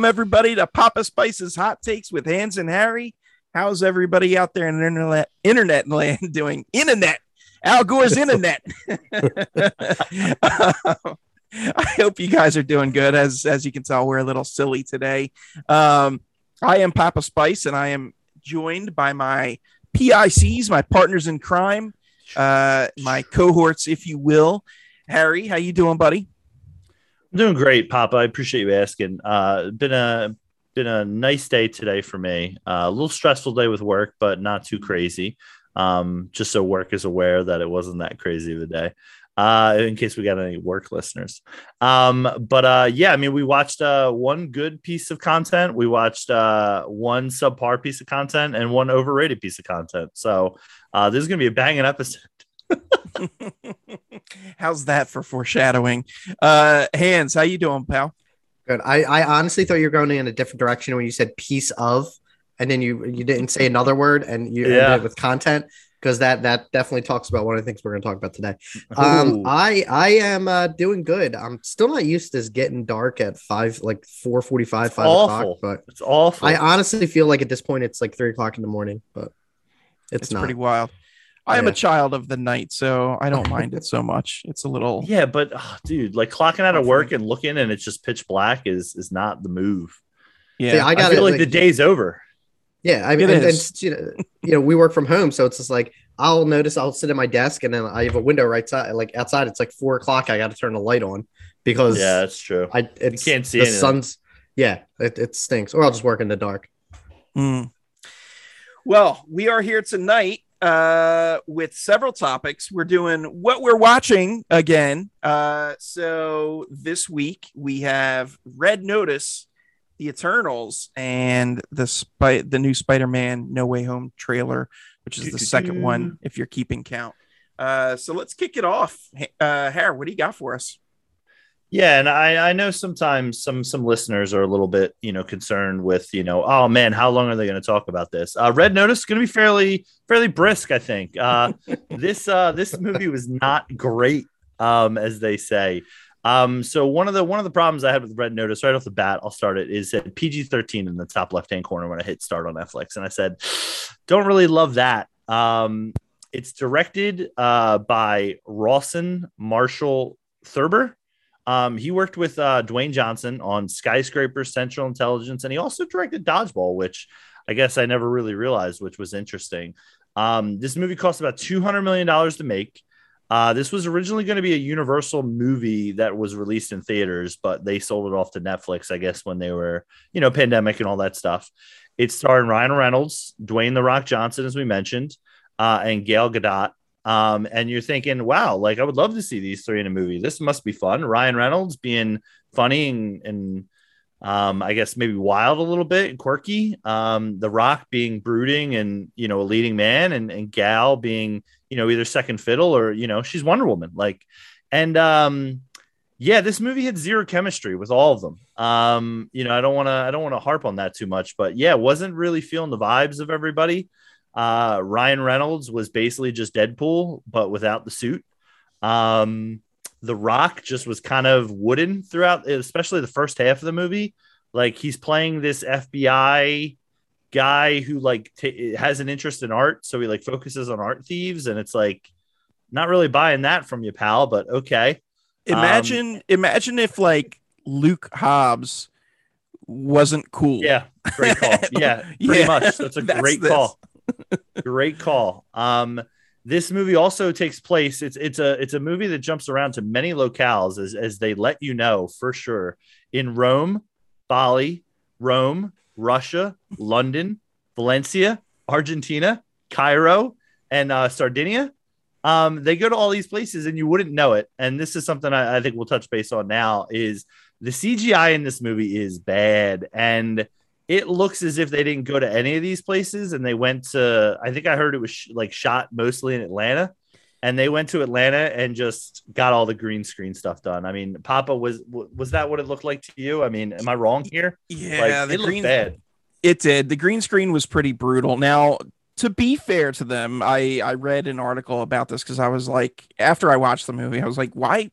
Welcome everybody to Papa Spice's Hot Takes with Hans and Harry. How's everybody out there in internet internet land doing? Internet. Al Gore's internet. I hope you guys are doing good. As as you can tell, we're a little silly today. Um, I am Papa Spice, and I am joined by my PICs, my partners in crime, uh, my cohorts, if you will. Harry, how you doing, buddy? Doing great, Papa. I appreciate you asking. Uh, been a been a nice day today for me. Uh, a little stressful day with work, but not too crazy. Um, just so work is aware that it wasn't that crazy of a day. Uh, in case we got any work listeners. Um, but uh, yeah, I mean, we watched uh, one good piece of content, we watched uh, one subpar piece of content, and one overrated piece of content. So uh, this is gonna be a banging episode. How's that for foreshadowing? Uh, Hans, how you doing, pal? Good. I, I honestly thought you were going in a different direction when you said piece of, and then you you didn't say another word, and you Yeah. ended with content because that that definitely talks about one of the things we're going to talk about today. Um, I I am uh, doing good. I'm still not used to this getting dark at five, like four forty five, five awful. o'clock. But It's awful. I honestly feel like at this point it's like three o'clock in the morning, but it's, It's not. pretty wild. I am a child of the night, so I don't mind it so much. It's a little yeah, but oh, dude, like clocking out of work and looking and it's just pitch black is is not the move. yeah. See, I I, got feel it. like, the day's over. Yeah, I mean, and, and, you know, you know, we work from home, so it's just like I'll notice I'll sit at my desk, and then I have a window right side, like outside. It's like four o'clock. I got to turn the light on because Yeah, that's true. I it's, can't see the anything. sun's. Yeah, it, it stinks. Or I'll just work in the dark. Mm. Well, we are here tonight uh, with several topics. We're doing what we're watching again. Uh, so this week we have Red Notice, The Eternals, and the Spy- the new Spider-Man No Way Home trailer, which is the second one if you're keeping count. Uh, so let's kick it off. Uh, Harry, what do you got for us? Yeah, and I, I know sometimes some some listeners are a little bit you know concerned with you know oh man how long are they going to talk about this? Uh, Red Notice is going to be fairly fairly brisk I think. Uh, this uh, this movie was not great um, as they say. Um, so one of the one of the problems I had with Red Notice right off the bat, I'll start it is at PG thirteen in the top left hand corner when I hit start on Netflix, and I said don't really love that. Um, it's directed uh, by Rawson Marshall Thurber. Um, he worked with uh, Dwayne Johnson on Skyscraper, Central Intelligence, and he also directed Dodgeball, which I guess I never really realized, which was interesting. Um, this movie cost about two hundred million dollars to make. Uh, this was originally going to be a Universal movie that was released in theaters, but they sold it off to Netflix, I guess, when they were, you know, pandemic and all that stuff. It starred Ryan Reynolds, Dwayne the Rock Johnson, as we mentioned, uh, and Gail Gadot. Um, and you're thinking, wow, like I would love to see these three in a movie. This must be fun. Ryan Reynolds being funny and, and um, I guess maybe wild a little bit and quirky. Um, the Rock being brooding and you know a leading man, and, and Gal being you know either second fiddle or you know she's Wonder Woman. Like, and um, yeah, this movie had zero chemistry with all of them. Um, you know, I don't want to I don't want to harp on that too much, but yeah, wasn't really feeling the vibes of everybody. Uh, Ryan Reynolds was basically just Deadpool, but without the suit. Um, the Rock just was kind of wooden throughout, especially the first half of the movie. Like he's playing this FBI guy who like t- has an interest in art, so he like focuses on art thieves, and it's like not really buying that from you, pal. But okay, Imagine, imagine if like Luke Hobbs wasn't cool. yeah, great call. Yeah, pretty Yeah, much. That's a great this. call. Great call. Um, this movie also takes place. It's it's a it's a movie that jumps around to many locales as as they let you know for sure in Rome, Bali, Rome, Russia, London, Valencia, Argentina, Cairo, and uh, Sardinia. Um, they go to all these places and you wouldn't know it. And this is something I, I think we'll touch base on now. Is the CGI in this movie is bad and it looks as if they didn't go to any of these places and they went to i think i heard it was sh- like shot mostly in atlanta and they went to atlanta and just got all the green screen stuff done i mean papa was was that what it looked like to you i mean am i wrong here Yeah, like, the it looked green bad It did. The green screen was pretty brutal. Now, to be fair to them, I I read an article about this because I was like, after I watched the movie, I was like, why,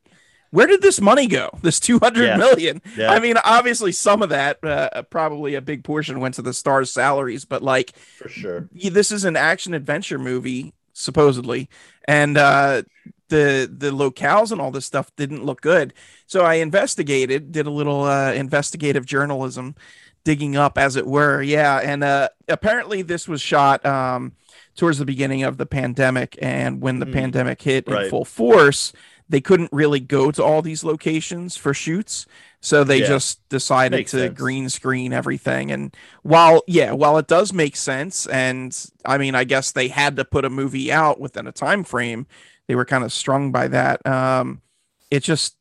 where did this money go? This two hundred Yeah. million. Yeah. I mean, obviously, some of that, uh, probably a big portion, went to the stars' salaries. But like, for sure. this is an action adventure movie, supposedly, and uh, the the locales and all this stuff didn't look good. So I investigated, did a little uh, investigative journalism, digging up, as it were. Yeah, and uh, apparently this was shot um, towards the beginning of the pandemic, and when the Mm, pandemic hit in full force, they couldn't really go to all these locations for shoots. So they Yeah. just decided Makes to sense. green screen everything. And while, yeah, while it does make sense, and I mean, I guess they had to put a movie out within a time frame, they were kind of strung by that. Um, it just,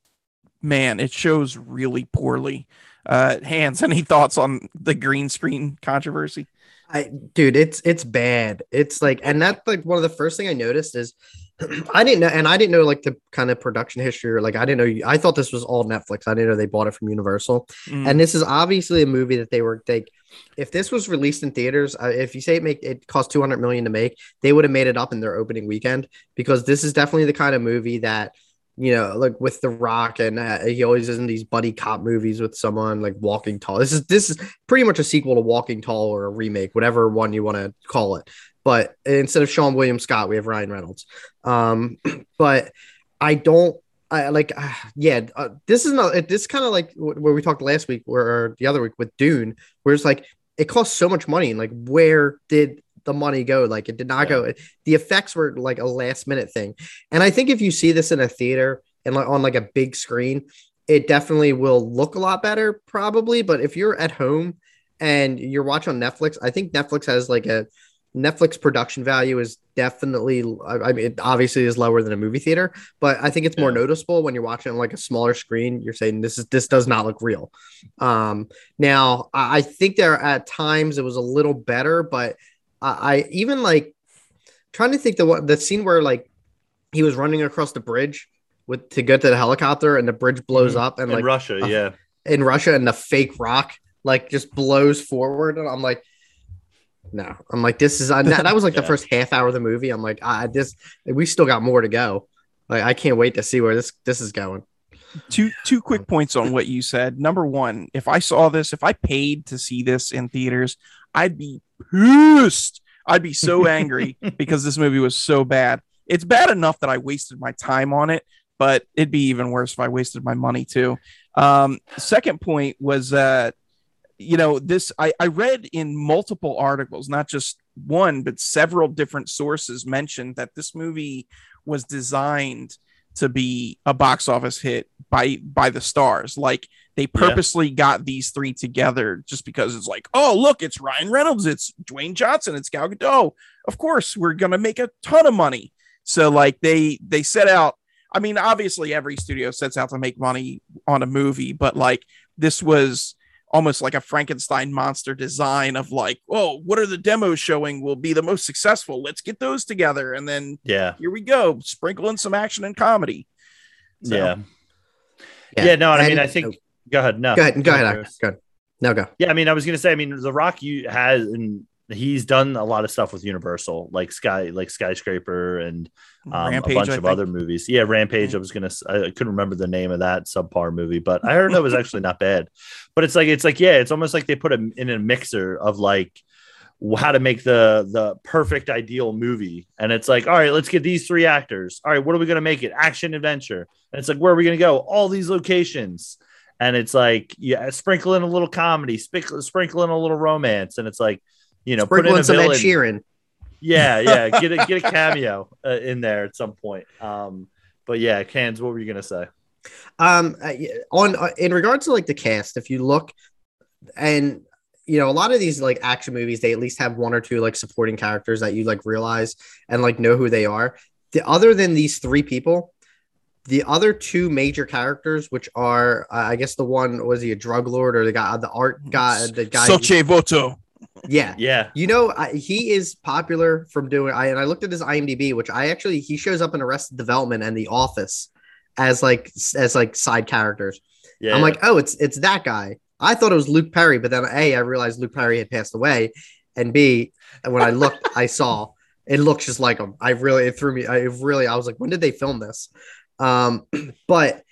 man, it shows really poorly. Uh, Hans, any thoughts on the green screen controversy? I, dude, it's it's bad. It's like, and that's like one of the first thing I noticed is I didn't know, and I didn't know like the kind of production history or like I didn't know. I thought this was all Netflix. I didn't know they bought it from Universal. Mm, And this is obviously a movie that they were like, if this was released in theaters, uh, if you say it make it cost two hundred million to make, they would have made it up in their opening weekend because this is definitely the kind of movie that you know, like with The Rock, and uh, he always is in these buddy cop movies with someone like Walking Tall. This is this is pretty much a sequel to Walking Tall or a remake, whatever one you want to call it. But instead of Seann William Scott, we have Ryan Reynolds. Um, but I don't. I like, uh, yeah. Uh, this is not. it- This kind of like where we talked last week, or, or the other week with Dune, where it's like it costs so much money, and like where did the money go? Like it did not go. The effects were like a last minute thing, and I think if you see this in a theater and like on like a big screen, it definitely will look a lot better, probably. But if you're at home and you're watching on Netflix, I think Netflix has like a Netflix production value is definitely, I mean, it obviously is lower than a movie theater, but I think it's more Yeah. noticeable when you're watching on like a smaller screen. You're saying this is this does not look real. Um, now I think there at times it was a little better, but I, I even like trying to think the one the scene where like he was running across the bridge with to get to the helicopter and the bridge blows Mhm. up and in like Russia, uh, yeah. in Russia and the fake rock like just blows forward and I'm like no I'm like this is uh, that, that was like the first half hour of the movie I'm like I this we still got more to go like I can't wait to see where this this is going two two quick points on what you said. Number one, if I saw this, if I paid to see this in theaters, I'd be pissed. I'd be so angry because this movie was so bad. It's bad enough that I wasted my time on it, but it'd be even worse if I wasted my money too. Um, second point was uh, you know, this I, I read in multiple articles, not just one, but several different sources mentioned that this movie was designed to be a box office hit by by the stars. Like they purposely got these three together just because it's like, oh look, it's Ryan Reynolds, it's Dwayne Johnson, it's Gal Gadot. Of course, we're gonna make a ton of money. So like they they set out. I mean, obviously every studio sets out to make money on a movie, but like this was almost like a Frankenstein monster design of like, oh, what are the demos showing will be the most successful? Let's get those together, and then Yeah. here we go, sprinkle in some action and comedy. So- Yeah. Yeah, no, and I mean, I think. Oh. Go ahead. No. go ahead go ahead go ahead no go Yeah, I mean, I was gonna say, I mean, The Rock you has and he's done a lot of stuff with Universal, like Sky, like Skyscraper, and um, a bunch I of think. other movies. Yeah, Rampage. I was gonna, I couldn't remember the name of that subpar movie, but I heard it was actually not bad. But it's like, it's like, yeah, it's almost like they put him in a mixer of like how to make the the perfect ideal movie, and it's like, all right, let's get these three actors. All right, what are we gonna make it? Action adventure, and it's like, where are we gonna go? All these locations. And it's like, yeah, sprinkle in a little comedy, sprinkle, sprinkle in a little romance, and it's like, you know, put sprinkle in in a some Ed. Sheeran Yeah, yeah. Get a get a cameo uh, in there at some point. Um, but yeah, Hans, what were you gonna say? Um, on uh, in regards to like the cast, if you look, and you know, a lot of these like action movies, they at least have one or two like supporting characters that you like realize and like know who they are. The other than these three people, the other two major characters, which are uh, I guess the one was he a drug lord or the guy the art guy the guy Soche Voto. Yeah Yeah, you know, I, he is popular from doing. I and I looked at his IMDb, which I actually he shows up in Arrested Development and The Office as like as like side characters. yeah. I'm like, oh, it's it's that guy. I thought it was Luke Perry, but then a I realized Luke Perry had passed away, and b when I looked, I saw it looks just like him. I really it threw me. I really I was like, when did they film this? Um, but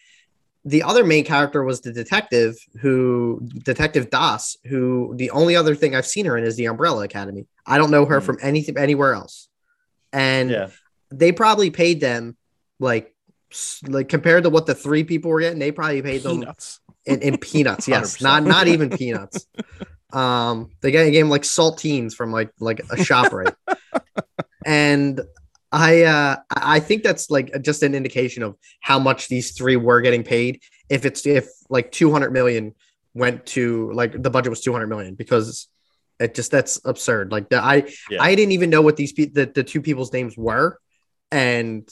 the other main character was the detective who detective das who the only other thing i've seen her in is the umbrella academy i don't know her Hmm. from anything anywhere else and Yeah. they probably paid them like like compared to what the three people were getting they probably paid them Peanuts. in, in peanuts yes 100%. not not even peanuts um they gave, gave him like saltines from like like a shop right and i uh i think that's like just an indication of how much these three were getting paid. If it's if like 200 million went to like the budget was 200 million because it just that's absurd. Like the, i Yeah. i didn't even know what these pe- the, the two people's names were. And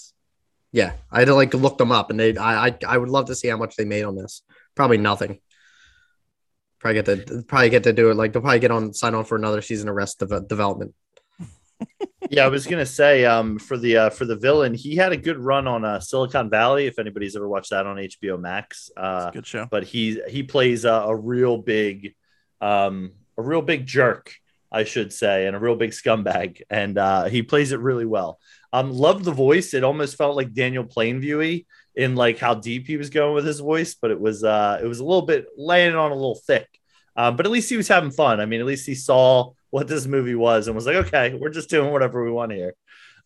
yeah i had to like look them up and they I, I i would love to see how much they made on this. Probably nothing. Probably get to probably get to do it. Like they'll probably get on sign on for another season of rest of development yeah, I was gonna say um, for the uh, for the villain, he had a good run on uh, Silicon Valley. If anybody's ever watched that on HBO Max, uh, good show. but he he plays a, a real big um, a real big jerk, I should say, and a real big scumbag, and uh, he plays it really well. Um, loved the voice. It almost felt like Daniel Plainviewy in like how deep he was going with his voice, but it was uh, it was a little bit laying on a little thick. Um, but at least he was having fun. I mean, at least he saw what this movie was and was like, okay, we're just doing whatever we want here.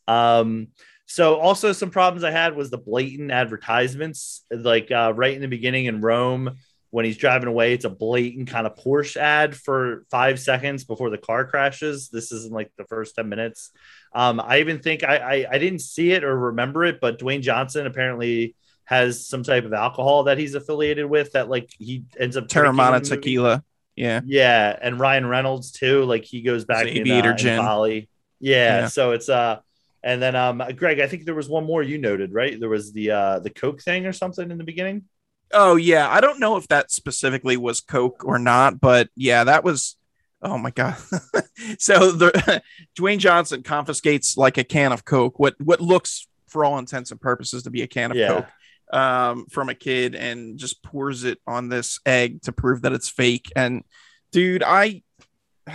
Um, so also some problems I had was the blatant advertisements, like uh, right in the beginning in Rome when he's driving away, it's a blatant kind of Porsche ad for five seconds before the car crashes. This isn't like the first 10 minutes. Um, I even think I, I, I didn't see it or remember it, but Dwayne Johnson apparently has some type of alcohol that he's affiliated with that like he ends up in Teremana tequila. Yeah. Yeah, and Ryan Reynolds too. Like he goes back in, uh, in. Bali. Yeah, Yeah. so it's uh, and then um, Greg, I think there was one more you noted, right? There was the uh the Coke thing or something in the beginning. Oh yeah, I don't know if that specifically was Coke or not, but yeah, that was. Oh my god! so the Dwayne Johnson confiscates like a can of Coke, what what looks for all intents and purposes to be a can of Yeah. Coke, um, from a kid, and just pours it on this egg to prove that it's fake. And dude, I.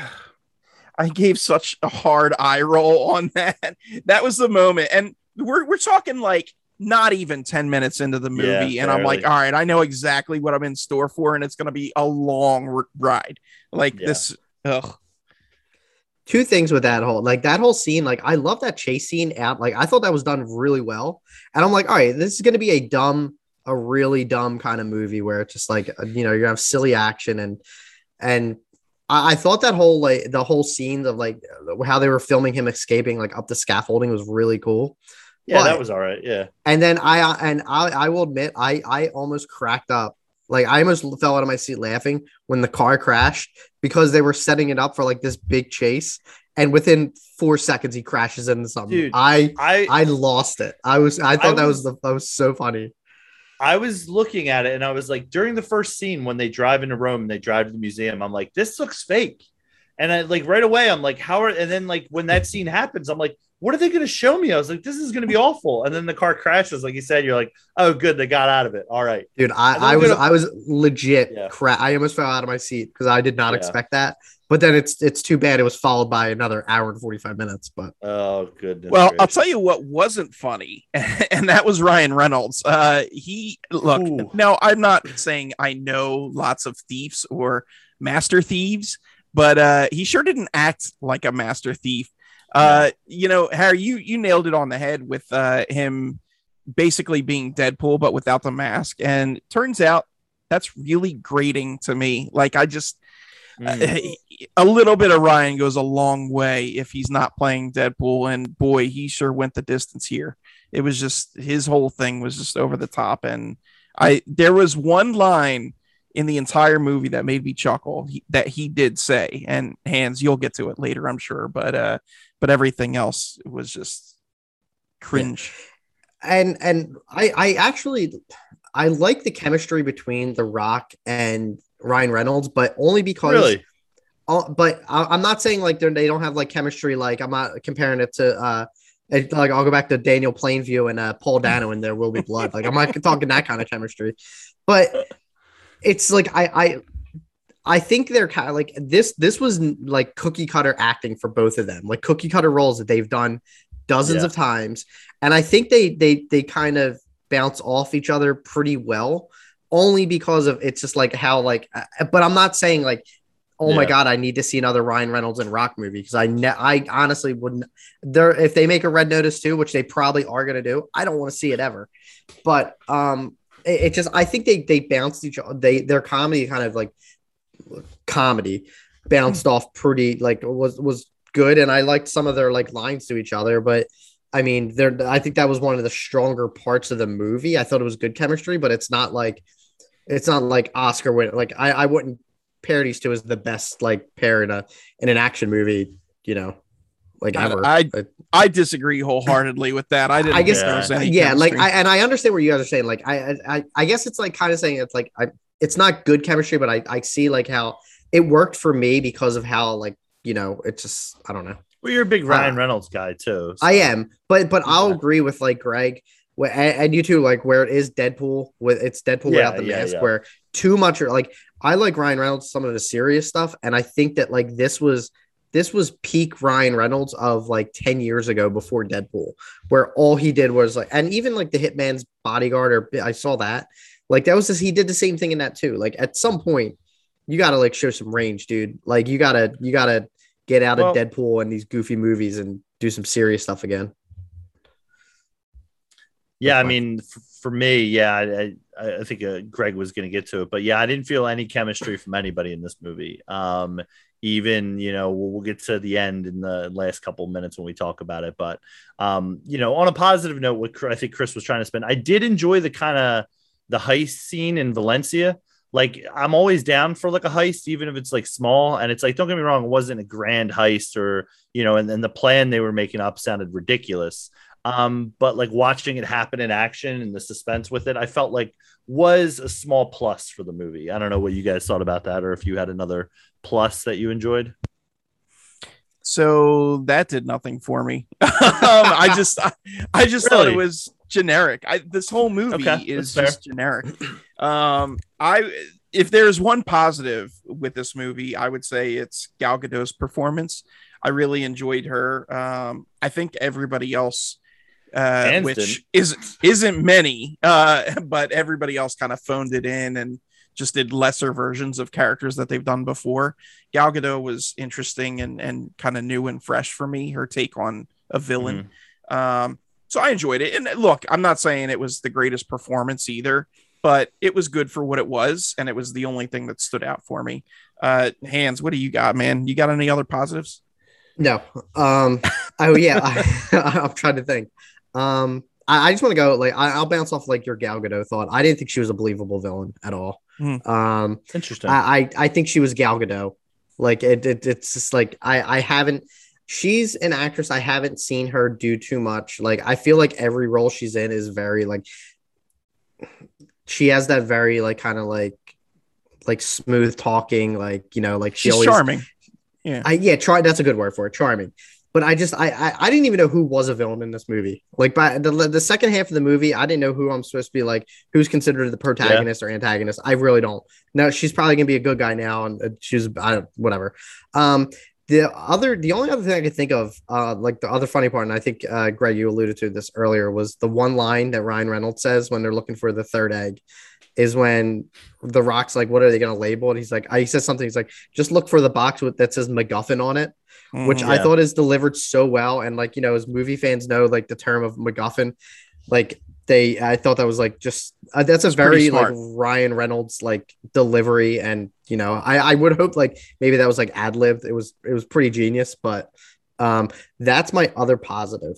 I gave such a hard eye roll on that. That was the moment. And we're, we're talking like not even 10 minutes into the Yeah, movie. and I'm like, all right, I know exactly what I'm in store for. And it's going to be a long ride. Like Yeah. this. Ugh. Two things with that whole like that whole scene like i love that chase scene out like i thought that was done really well and i'm like all right this is going to be a dumb a really dumb kind of movie where it's just like uh, you know gonna have silly action and and I, I thought that whole like the whole scene of like how they were filming him escaping like up the scaffolding was really cool Yeah, But- that was all right. Yeah, and then I and I I will admit I I almost cracked up. Like I almost fell out of my seat laughing when the car crashed because they were setting it up for like this big chase, and within four seconds he crashes into something. Dude, I I I lost it. I was I thought that was was- the that was so funny. I was looking at it and I was like, during the first scene when they drive into Rome and they drive to the museum, I'm like, this looks fake. And I like right away, I'm like, how are and then like when that scene happens, I'm like, what are they gonna show me? I was like, this is gonna be awful. And then the car crashes, like you said, you're like, oh good, they got out of it. All right. Dude, I, I was gonna- I was legit Yeah. crap. I almost fell out of my seat because I did not Yeah. expect that. But then it's it's too bad it was followed by another hour and forty five minutes. But Oh goodness. Well, I'll tell you what wasn't funny, and that was Ryan Reynolds. Uh, he look Ooh. now. I'm not saying I know lots of thieves or master thieves, but uh, he sure didn't act like a master thief. Uh, you know, Harry, you you nailed it on the head with uh, him basically being Deadpool, but without the mask. And turns out that's really grating to me. Like I just Mm. a little bit of Ryan goes a long way if he's not playing Deadpool. And boy, he sure went the distance here. It was just his whole thing was just over the top. And I there was one line in the entire movie that made me chuckle he, that he did say. And Hans, you'll get to it later, I'm sure. But uh, but everything else was just cringe. and and I I actually I like the chemistry between The Rock and Ryan Reynolds, but only because really? uh, but I, I'm not saying like they're, they don't have like chemistry. Like I'm not comparing it to uh, it, like I'll go back to Daniel Plainview and uh, Paul Dano and There Will Be Blood. Like I'm not talking that kind of chemistry, but it's like I I I think they're kind of like this. This was like cookie cutter acting for both of them, like cookie cutter roles that they've done dozens Yeah. of times, and I think they they they kind of bounce off each other pretty well. only because of it's just like how like. uh, But I'm not saying like, oh my god, I need to see another Ryan Reynolds and Rock movie because I ne- I honestly wouldn't. There, if they make a Red Notice too, which they probably are gonna do, I don't want to see it ever. But um, it, just I think they they bounced each other. They their comedy kind of like comedy bounced off pretty like was was good and I liked some of their like lines to each other but I mean there I think that was one of the stronger parts of the movie I thought it was good chemistry but it's not like it's not like Oscar win like I I wouldn't pair these two as the best like pair in a in an action movie you know like I- ever I- But- I disagree wholeheartedly with that. I didn't. I guess- think there was any yeah like. I and I understand what you guys are saying like I I I guess it's like kind of saying it's like I it's not good chemistry but I I see like how it worked for me because of how like you know it just I don't know Well, you're a big Ryan Uh, Reynolds guy too. so- I am but but I'll agree with like Greg and, and you too like where it is Deadpool with it's Deadpool Yeah, without the yeah, mask yeah. where too much or like I like Ryan Reynolds some of the serious stuff and I think that like this was this was peak Ryan Reynolds of like 10 years ago before Deadpool, where all he did was like, and even like the Hitman's bodyguard, or I saw that. Like that was just, he did the same thing in that too. Like at some point, you got to like show some range, dude. Like you got to, you got to get out Well- of Deadpool and these goofy movies and do some serious stuff again. Yeah, I mean, f- for me, yeah, I, I, I think uh, Greg was going to get to it, but yeah, I didn't feel any chemistry from anybody in this movie. Um, even you know, we'll, get to the end in the last couple minutes when we talk about it, but um, you know, on a positive note, what I think Chris was trying to spend, I did enjoy the kind of the heist scene in Valencia. Like, I'm always down for like a heist, even if it's like small. And it's like, don't get me wrong, it wasn't a grand heist or you know, and then the plan they were making up sounded ridiculous um but like watching it happen in action and the suspense with it i felt like was a small plus for the movie i don't know what you guys thought about that or if you had another plus that you enjoyed so that did nothing for me. um, I just, I, I just thought it was generic. I, this whole movie Okay, is just generic. Um, I, if there's one positive with this movie, I would say it's Gal Gadot's performance. I really enjoyed her. Um, I think everybody else, uh, which is isn't many, uh, but everybody else kind of phoned it in and just did lesser versions of characters that they've done before. Gal Gadot was interesting and and kind of new and fresh for me. Her take on a villain. Um, so I enjoyed it. And look, I'm not saying it was the greatest performance either, but it was good for what it was, and it was the only thing that stood out for me. Uh, Hans, what do you got, man? You got any other positives? No. Um. Oh yeah. I, I'm trying to think. Um. I, I just want to go like I, I'll bounce off like your Gal Gadot thought. I didn't think she was a believable villain at all. Hmm. Um. interesting I, I I think she was Gal Gadot. Like it, it it's just like I I haven't. She's an actress. I haven't seen her do too much. Like I feel like every role she's in is very like. She has that very like kind of like, like smooth talking, like you know, like she She's always charming. Yeah. I yeah, try that's a good word for it, charming. But I just I, I I didn't even know who was a villain in this movie. Like by the the second half of the movie, I didn't know who I'm supposed to be like who's considered the protagonist or antagonist. I really don't. No, she's probably gonna be a good guy now, and uh, she's I don't whatever. Um, the other the only other thing I could think of, uh, like the other funny part, and I think uh, Greg you alluded to this earlier, was the one line that Ryan Reynolds says when they're looking for the third egg. Is when the rock's like, what are they going to label it? He's like, I, he says something. He's like, just look for the box with that says MacGuffin on it which Mhm. I thought is delivered so well. And like, you know, as movie fans know, like the term of MacGuffin, like they, I thought that was like just, uh, that's a It's very like. Ryan Reynolds like delivery. And, you know, I, I would hope like maybe that was like ad libbed. It was, it was pretty genius, but um, that's my other positive.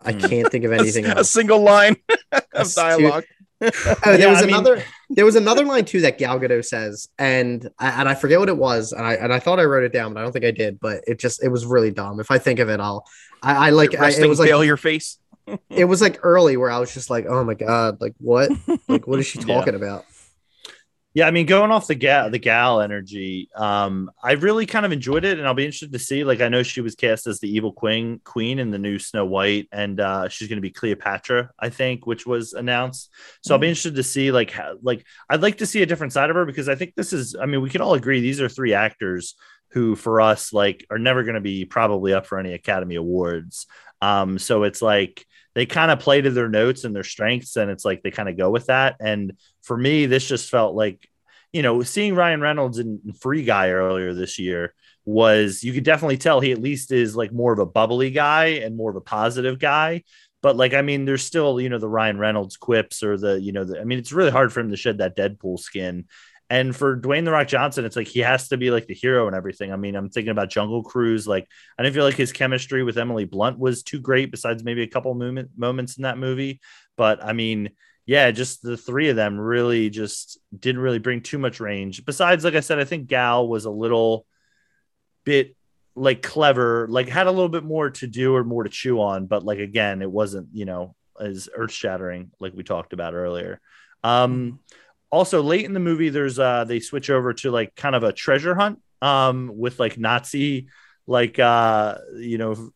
I Hmm. can't think of anything a, else. single line of dialogue. Oh, there Yeah, was I mean- another. There was another line too that Gal Gadot says, and I, and I forget what it was, and I and I thought I wrote it down, but I don't think I did. But it just it was really dumb. If I think of it, I'll. I, I like. I, it was like failure face. it was like early where I was just like, oh my god, like what? Like what is she Yeah. talking about? Yeah, I mean, going off the gal, the gal energy, um, I really kind of enjoyed it, and I'll be interested to see. Like, I know she was cast as the evil queen, queen in the new Snow White, and uh, she's going to be Cleopatra, I think, which was announced. So I'll be interested to see, like, how, like I'd like to see a different side of her because I think this is. I mean, we can all agree these are three actors who, for us, like, are never going to be probably up for any Academy Awards. Um, so it's like they kind of play to their notes and their strengths, and it's like they kind of go with that. And for me, this just felt like, you know, seeing Ryan Reynolds in Free Guy earlier this year was you could definitely tell he at least is like more of a bubbly guy and more of a positive guy. But like, I mean, there's still, you know, the Ryan Reynolds quips or the, you know, the, I mean, it's really hard for him to shed that Deadpool skin. And for Dwayne the Rock Johnson, it's like he has to be like the hero and everything. I mean, I'm thinking about Jungle Cruise. Like, I didn't feel like his chemistry with Emily Blunt was too great, besides maybe a couple moment, moments in that movie. But I mean, yeah, just the three of them really just didn't really bring too much range. Besides, like I said, I think Gal was a little bit like clever, like had a little bit more to do or more to chew on, but like again, it wasn't, you know, as earth shattering like we talked about earlier. Um also late in the movie, there's uh they switch over to like kind of a treasure hunt um with like Nazi like uh you know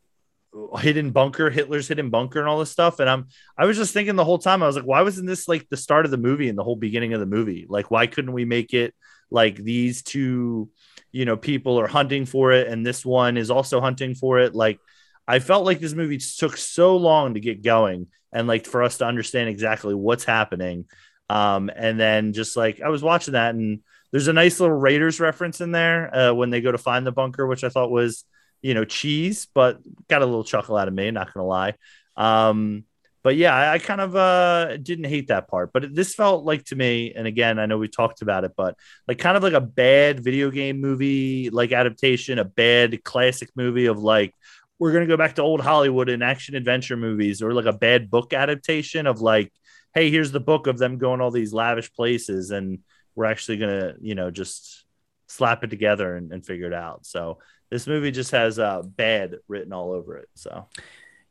hidden bunker, Hitler's hidden bunker and all this stuff. And I'm I was just thinking the whole time, I was like, why wasn't this like the start of the movie and the whole beginning of the movie? Like, why couldn't we make it like these two you know people are hunting for it and this one is also hunting for it like i felt like this movie took so long to get going and like for us to understand exactly what's happening um and then just like i was watching that and there's a nice little raiders reference in there uh, when they go to find the bunker which i thought was you know cheese but got a little chuckle out of me not gonna lie um but yeah, I, I kind of uh, didn't hate that part. But this felt like to me, and again, I know we talked about it, but like kind of like a bad video game movie, like adaptation, a bad classic movie of like we're gonna go back to old Hollywood and action adventure movies, or like a bad book adaptation of like, hey, here's the book of them going all these lavish places, and we're actually gonna, you know, just slap it together and, and figure it out. So this movie just has uh, bad written all over it. So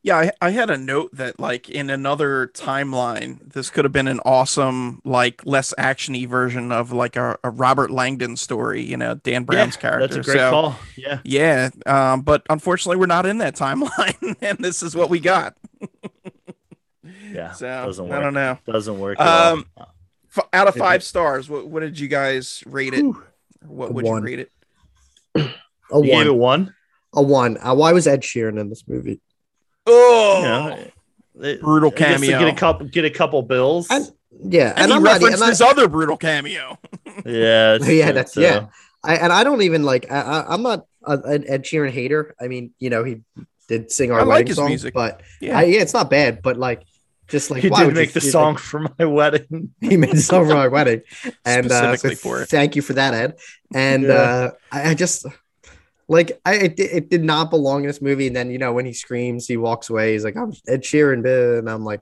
yeah, I, I had a note that like in another timeline, this could have been an awesome, like less actiony version of like a, a Robert Langdon story, you know, Dan Brown's yeah, character. That's a great so, call. Yeah. Yeah. Um, but unfortunately we're not in that timeline and this is what we got. yeah. So doesn't work. I don't know. Doesn't work. Um f- out of five stars, what, what did you guys rate it? What would you rate it? A one. gave it one. A one. Uh, why was Ed Sheeran in this movie? Oh, you know, brutal cameo. Get a couple, get a couple bills. And, yeah, and, and he I'm referenced not, his I, other brutal cameo. yeah, yeah, that's so. yeah. I, and I don't even like. I, am not an Ed Sheeran hater. I mean, you know, he did sing our I wedding like song, music. but yeah. I, yeah, it's not bad. But like, just like he did make the song like, for my wedding. he made the song for my wedding, and uh, so for it. Thank you for that, Ed. And yeah. uh, I, I just like I it, it, did not belong in this movie. And then you know when he screams, he walks away. He's like, "I'm Ed Sheeran," and I'm like,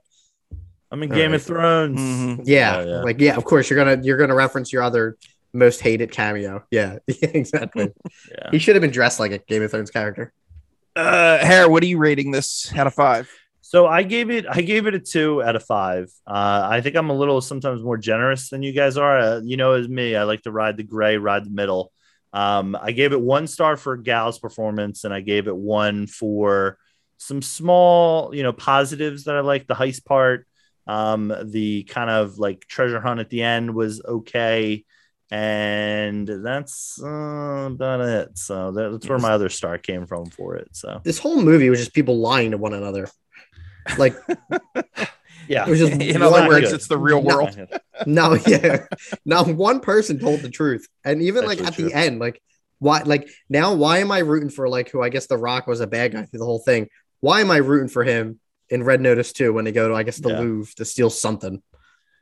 "I'm in Game right. of Thrones." Mm-hmm. Yeah, yeah, like yeah, of course you're gonna you're gonna reference your other most hated cameo. Yeah, exactly. yeah. He should have been dressed like a Game of Thrones character. Uh, Harry, what are you rating this out of five? So I gave it I gave it a two out of five. Uh, I think I'm a little sometimes more generous than you guys are. Uh, you know, as me, I like to ride the gray, ride the middle. Um, I gave it one star for Gal's performance, and I gave it one for some small, you know, positives that I like. The heist part, um, the kind of like treasure hunt at the end was okay, and that's uh, about it. So that's where my other star came from for it. So this whole movie was just people lying to one another, like. Yeah. It was just in other words, it's the real world. No, yeah. Not one person told the truth. And even That's like at true. the end, like why like now why am I rooting for like who I guess the rock was a bad guy through the whole thing? Why am I rooting for him in Red Notice too when they go to I guess the yeah. Louvre to steal something?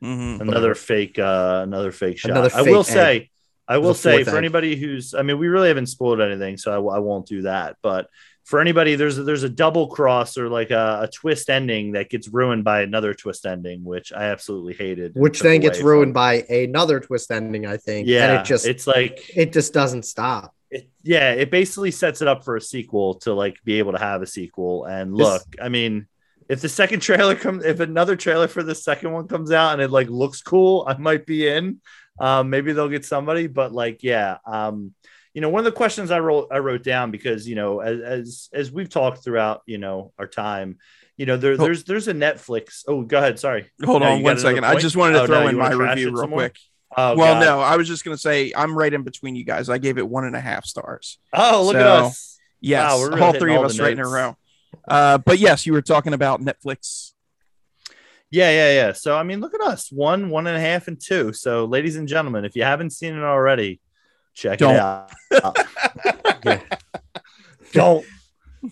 Mm-hmm. Another fake uh another fake shot. Another fake I will egg. say I will say for egg. anybody who's I mean we really haven't spoiled anything so I, I won't do that but for anybody, there's a, there's a double cross or like a, a, twist ending that gets ruined by another twist ending, which I absolutely hated. Which then gets ruined by another twist ending, I think. Yeah, and it just it's like it just doesn't stop. It, yeah, it basically sets it up for a sequel to like be able to have a sequel. And look, I mean, if the second trailer comes, if another trailer for the second one comes out and it like looks cool, I might be in. Um, maybe they'll get somebody, but like, yeah. Um, you know, one of the questions I wrote I wrote down because you know, as as, as we've talked throughout, you know, our time, you know, there, there's there's a Netflix. Oh, go ahead. Sorry. Hold no, on one second. I just wanted to oh, throw no, in my review real quick. Oh, well, God. no, I was just gonna say I'm right in between you guys. I gave it one and a half stars. Oh, look so, at us! Yes, wow, really all three of us right in a row. Uh, but yes, you were talking about Netflix Yeah, yeah, yeah. So I mean, look at us. One, one and a half, and two. So, ladies and gentlemen, if you haven't seen it already, check Don't. it out. Don't.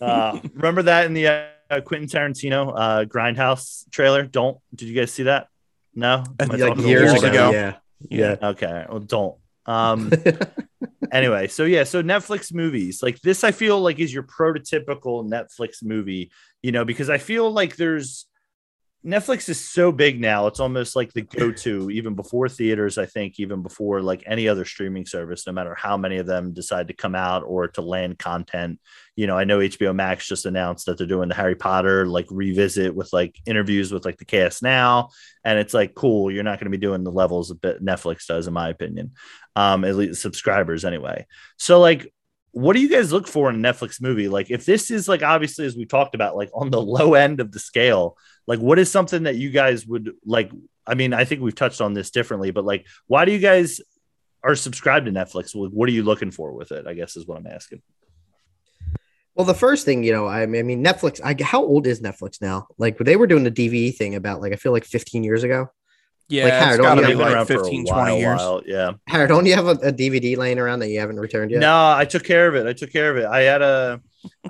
Uh, remember that in the uh, Quentin Tarantino uh, Grindhouse trailer? Don't. Did you guys see that? No. Like years there? ago. Yeah. Yeah. Okay. Well, don't. Um, anyway, so yeah, so Netflix movies like this, I feel like is your prototypical Netflix movie, you know, because I feel like there's Netflix is so big now, it's almost like the go to even before theaters, I think, even before like any other streaming service, no matter how many of them decide to come out or to land content. You know, I know HBO Max just announced that they're doing the Harry Potter like revisit with like interviews with like the cast now. And it's like, cool, you're not going to be doing the levels that Netflix does, in my opinion, um, at least subscribers anyway. So, like, what do you guys look for in a Netflix movie? Like, if this is like obviously as we talked about, like on the low end of the scale, like what is something that you guys would like? I mean, I think we've touched on this differently, but like, why do you guys are subscribed to Netflix? What are you looking for with it? I guess is what I'm asking. Well, the first thing, you know, I mean, Netflix. I, how old is Netflix now? Like they were doing the DVE thing about like I feel like 15 years ago. Yeah, Like, it's Howard, got to don't be you They've like around for 15, while, 20 years. while, Yeah. Harry, don't you have a, a DVD laying around that you haven't returned yet? No, I took care of it. I took care of it. I had a,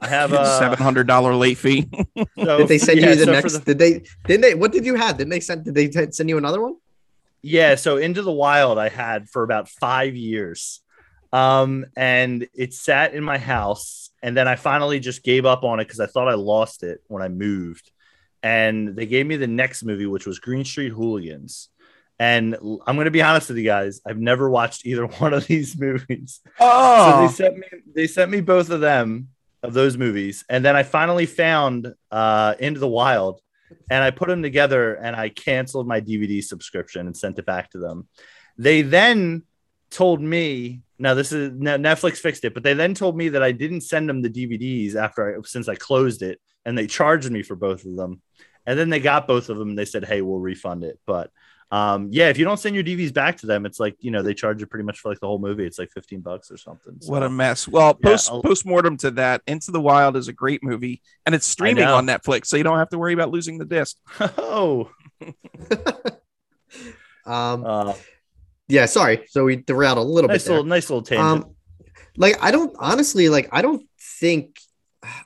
I have a Seven hundred dollar late fee. So, Did they send yeah, you the so for next? Did they? Did they? What did you have? Did they send? Did they send you another one? Yeah, so Into the Wild I had for about five years. Um, and it sat in my house, and then I finally just gave up on it because I thought I lost it when I moved. And they gave me the next movie, which was Green Street Hooligans. And I'm gonna be honest with you guys, I've never watched either one of these movies. So Oh, they sent me they sent me both of them of those movies, and then I finally found uh, Into the Wild, and I put them together, and I canceled my DVD subscription and sent it back to them. They then told me, now this is no, Netflix fixed it, but they then told me that I didn't send them the DVDs after I since I closed it, and they charged me for both of them. And then they got both of them. And they said, "Hey, we'll refund it." But um, yeah, if you don't send your DVDs back to them, it's like you know they charge you pretty much for like the whole movie. It's like fifteen bucks or something. So- what a mess. Well, Yeah, post I'll- post mortem to that, Into the Wild is a great movie, and it's streaming on Netflix, so you don't have to worry about losing the disc. oh, Um, uh, yeah, sorry. So we derailed a little nice bit. there. little nice little tangent. Um, like I don't honestly like I don't think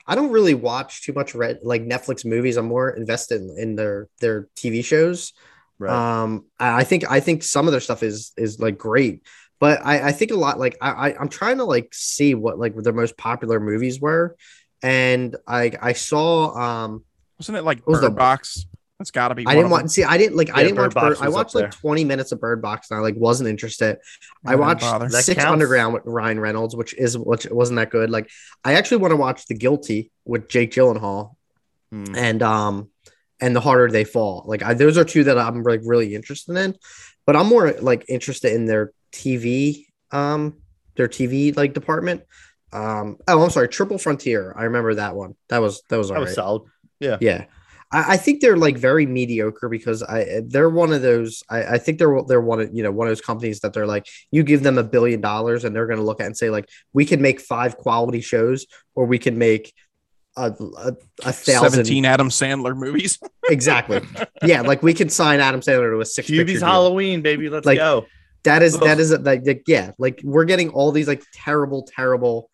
I don't really watch too much red like Netflix movies. I'm more invested in, in their their TV shows. Right. Um, I I think I think some of their stuff is is like great, but I I think a lot like I, I I'm trying to like see what like their most popular movies were, and I I saw um Wasn't it like What was Bird the- Box? That's got to be. I didn't want them. see I didn't like I didn't Bird watch Box Bird, I watched like there. 20 minutes of Bird Box and I like wasn't interested. I didn't watched bother. That Six counts. Underground with Ryan Reynolds, which is which wasn't that good. Like I actually want to watch The Guilty with Jake Gyllenhaal Hmm. and um and The Harder They Fall. Like I, those are two that I'm like really interested in, but I'm more like interested in their TV um their TV like department. Um oh I'm sorry, Triple Frontier. I remember that one. That was that was That was right. solid. Yeah. I, I think they're like very mediocre because I they're one of those I, I think they're they're one of you know one of those companies that they're like you give them a billion dollars and they're gonna look at and say like we can make five quality shows or we can make a, a, a thousand Seventeen Adam Sandler movies. exactly yeah like we can sign Adam Sandler to a six QB's. Halloween, baby. Let's Like- go. That is that Ugh. is like, like yeah, like we're getting all these like terrible, terrible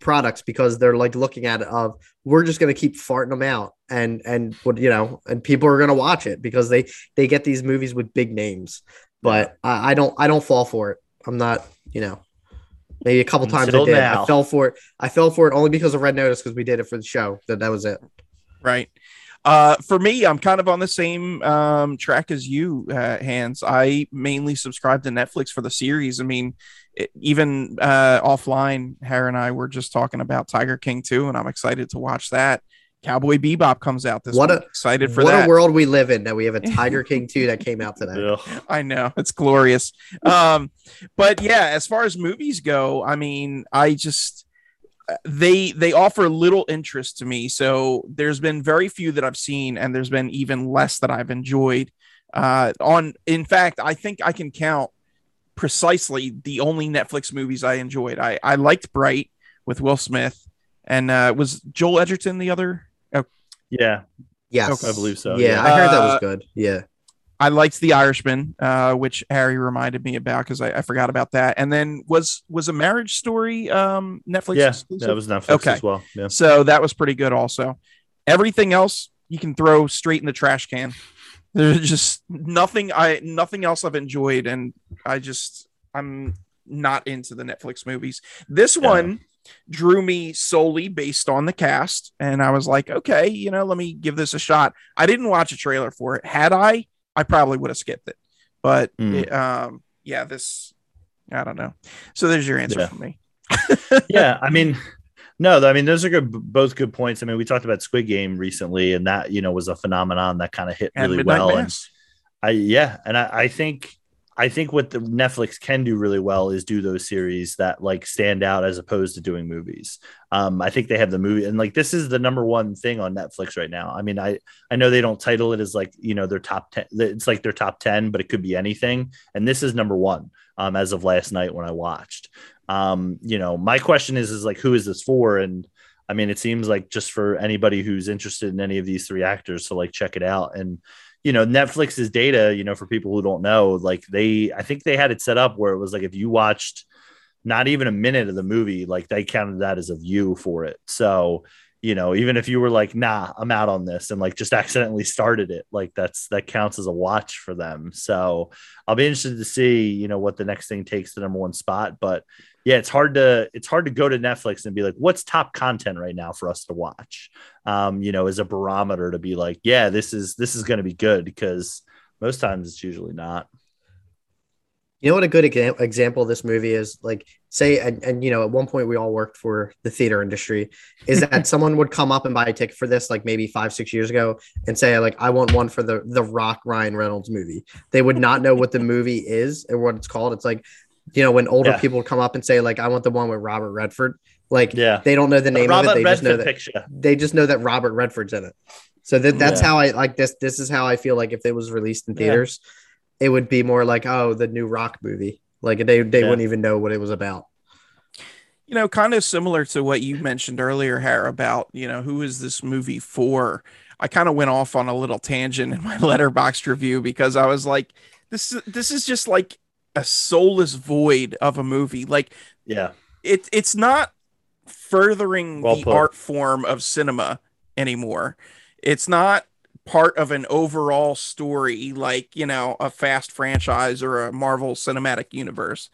products because they're like looking at it of we're just gonna keep farting them out and and what you know and people are gonna watch it because they they get these movies with big names. But I, I don't I don't fall for it. I'm not you know maybe a couple times I did. now. I fell for it. I fell for it only because of Red Notice because we did it for the show. That that was it. right uh for me i'm kind of on the same um track as you uh hans i mainly subscribe to netflix for the series i mean it, even uh offline harry and i were just talking about tiger king 2 and i'm excited to watch that cowboy bebop comes out this What week. a- excited for what that What a world we live in that we have a Tiger King 2 that came out today. Ugh. I know it's glorious. Um, but yeah, as far as movies go, I mean, I just uh, they they offer little interest to me. So there's been very few that I've seen, and there's been even less that I've enjoyed. Uh, on in fact, I think I can count precisely the only Netflix movies I enjoyed. I I liked Bright with Will Smith, and uh, was Joel Edgerton the other? Yeah. Yes, I believe so. Yeah, Yeah. I heard that Uh, was good. Yeah, I liked The Irishman, uh, which Harry reminded me about because I, I forgot about that. And then was was a Marriage Story um, Netflix Yeah, exclusive? that was Netflix Okay. as well. Yeah. So that was pretty good also. Everything else you can throw straight in the trash can. There's just nothing I nothing else I've enjoyed and I just I'm not into the Netflix movies. This Yeah. one drew me solely based on the cast and I was like, okay, you know, let me give this a shot. I didn't watch a trailer for it. Had I, I probably would have skipped it. But Mm. it, um yeah, this I don't know. So there's your answer Yeah. for me. yeah, I mean, no, I mean those are good, both good points. I mean, we talked about Squid Game recently, and that you know was a phenomenon that kind of hit And really Midnight well. And I yeah, and I, I think I think what the Netflix can do really well is do those series that like stand out as opposed to doing movies. Um, I think they have the movie, and like this is the number one thing on Netflix right now. I mean, I I know they don't title it as like you know their top ten. It's like their top ten, but it could be anything. And this is number one um, as of last night when I watched. Um, you know, my question is is like who is this for? And I mean, it seems like just for anybody who's interested in any of these three actors to like check it out. And you know, Netflix's data, you know, for people who don't know, like they, I think they had it set up where it was like if you watched not even a minute of the movie, like they counted that as a view for it. So, you know, even if you were like, nah, I'm out on this and like just accidentally started it, like that's that counts as a watch for them. So I'll be interested to see, you know, what the next thing takes the number one spot. But yeah, it's hard to it's hard to go to Netflix and be like, what's top content right now for us to watch? Um, you know, as a barometer to be like, yeah, this is this is going to be good because most times it's usually not. You know what a good exa- example of this movie is? Like, say, and, and you know, at one point we all worked for the theater industry. Is that someone would come up and buy a ticket for this, like maybe five, six years ago, and say, like, I want one for the the Rock Ryan Reynolds movie. They would not know what the movie is or what it's called. It's like, you know, when older Yeah. people come up and say, like, I want the one with Robert Redford. Like, Yeah. they don't know the name Robert of it. They just know that picture. they just know that Robert Redford's in it. So that that's Yeah. how I like this. This is how I feel like if it was released in Yeah. theaters, it would be more like oh the new Rock movie. Like they they Yeah. wouldn't even know what it was about. you know, kind of similar to what you mentioned earlier, Har, about, you know, who is this movie for? I kind of went off on a little tangent in my Letterboxd review because I was like, this is this is just like a soulless void of a movie. Like Yeah. it it's not furthering Well the put. art form of cinema anymore. It's not part of an overall story like, you know, a fast franchise or a Marvel cinematic universe.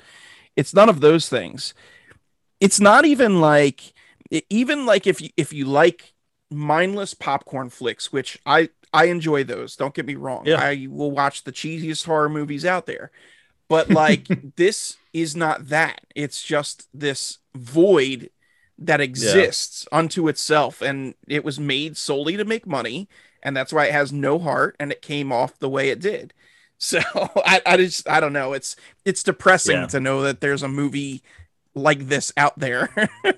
It's none of those things. It's not even like even like if you if you like mindless popcorn flicks, which I I enjoy those. Don't get me wrong. Yeah. I will watch the cheesiest horror movies out there. But like this is not that. It's just this void that exists unto itself and it was made solely to make money and that's why it has no heart and it came off the way it did. So I, I just I don't know. It's it's depressing Yeah. to know that there's a movie like this out there.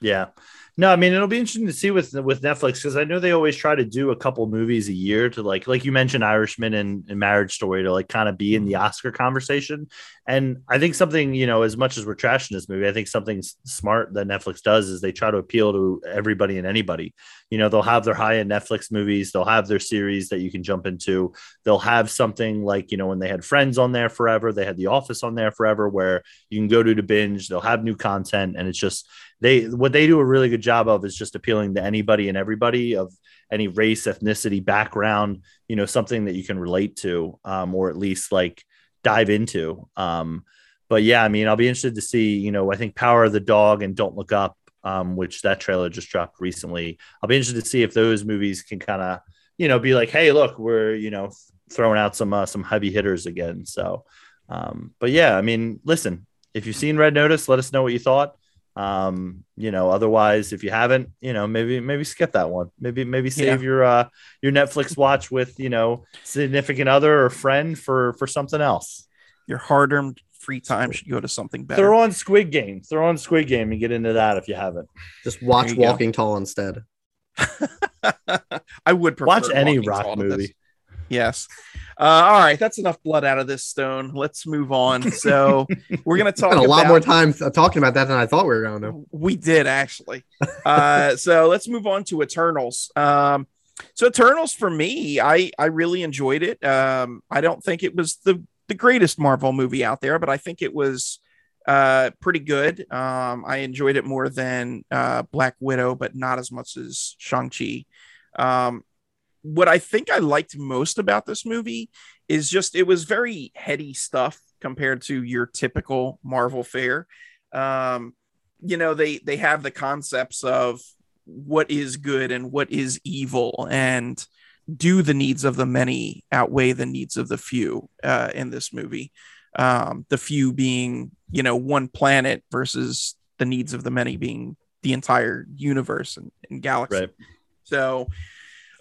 Yeah. No, I mean it'll be interesting to see with with Netflix because I know they always try to do a couple movies a year to like like you mentioned Irishman and, and Marriage Story to like kind of be in the Oscar conversation. And I think something you know as much as we're trashing this movie, I think something smart that Netflix does is they try to appeal to everybody and anybody. You know, they'll have their high end Netflix movies, they'll have their series that you can jump into. They'll have something like you know when they had Friends on there forever, they had The Office on there forever, where you can go to to binge. They'll have new content, and it's just they what they do a really good job of is just appealing to anybody and everybody of any race ethnicity background you know something that you can relate to um, or at least like dive into. Um, but yeah i mean i'll be interested to see you know i think power of the dog and don't look up um, which that trailer just dropped recently. I'll be interested to see if those movies can kind of you know be like hey look we're you know throwing out some uh, some heavy hitters again. So um, but yeah i mean listen if you've seen red notice let us know what you thought um you know otherwise if you haven't you know maybe maybe skip that one maybe maybe save your uh your netflix watch with you know significant other or friend for for something else Your hard-earned free time should go to something better. throw on squid game throw on squid game and get into that if you haven't Just watch There you go. Walking Tall instead. I would prefer watch any rock Tall to this. movie Yes. Uh, all right, that's enough blood out of this stone. Let's move on. So we're gonna talk a lot about- more time talking about that than I thought we were going to. We did actually. Uh, so let's move on to Eternals. Um, So Eternals for me, I I really enjoyed it. Um, I don't think it was the the greatest Marvel movie out there, but I think it was uh, pretty good. Um, I enjoyed it more than uh, Black Widow, but not as much as Shang Chi. Um, what I think I liked most about this movie is just it was very heady stuff compared to your typical Marvel fare. Um, you know, they they have the concepts of what is good and what is evil and do the needs of the many outweigh the needs of the few uh, in this movie um, the few being you know one planet versus the needs of the many being the entire universe and, and galaxy Right. so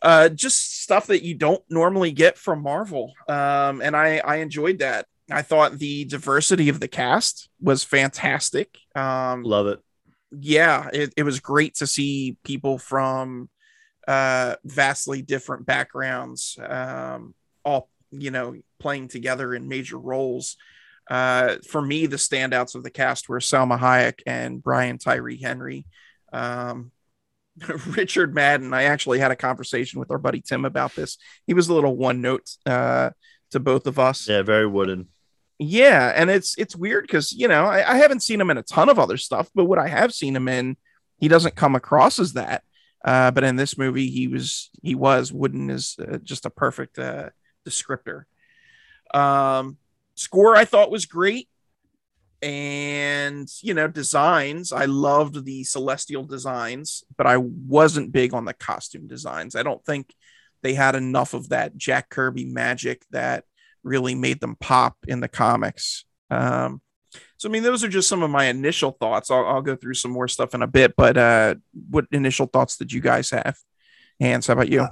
uh, just stuff that you don't normally get from marvel um, and i i enjoyed that i thought the diversity of the cast was fantastic um, Love it. yeah, it, it was great to see people from uh, vastly different backgrounds, um, all you know, playing together in major roles. Uh, for me, the standouts of the cast were Salma Hayek and Brian Tyree Henry. Um, Richard Madden, I actually had a conversation with our buddy Tim about this. He was a little one note uh, to both of us. Yeah, very wooden. Yeah, and it's it's weird because you know I, I haven't seen him in a ton of other stuff, but what I have seen him in, he doesn't come across as that. Uh, but in this movie, he was he was wooden is uh, just a perfect uh, descriptor. Um, score I thought was great, and you know designs I loved the celestial designs, but I wasn't big on the costume designs. I don't think they had enough of that Jack Kirby magic that really made them pop in the comics. Um, so, I mean, those are just some of my initial thoughts. I'll, I'll go through some more stuff in a bit, but uh, what initial thoughts did you guys have? Hans, how about you?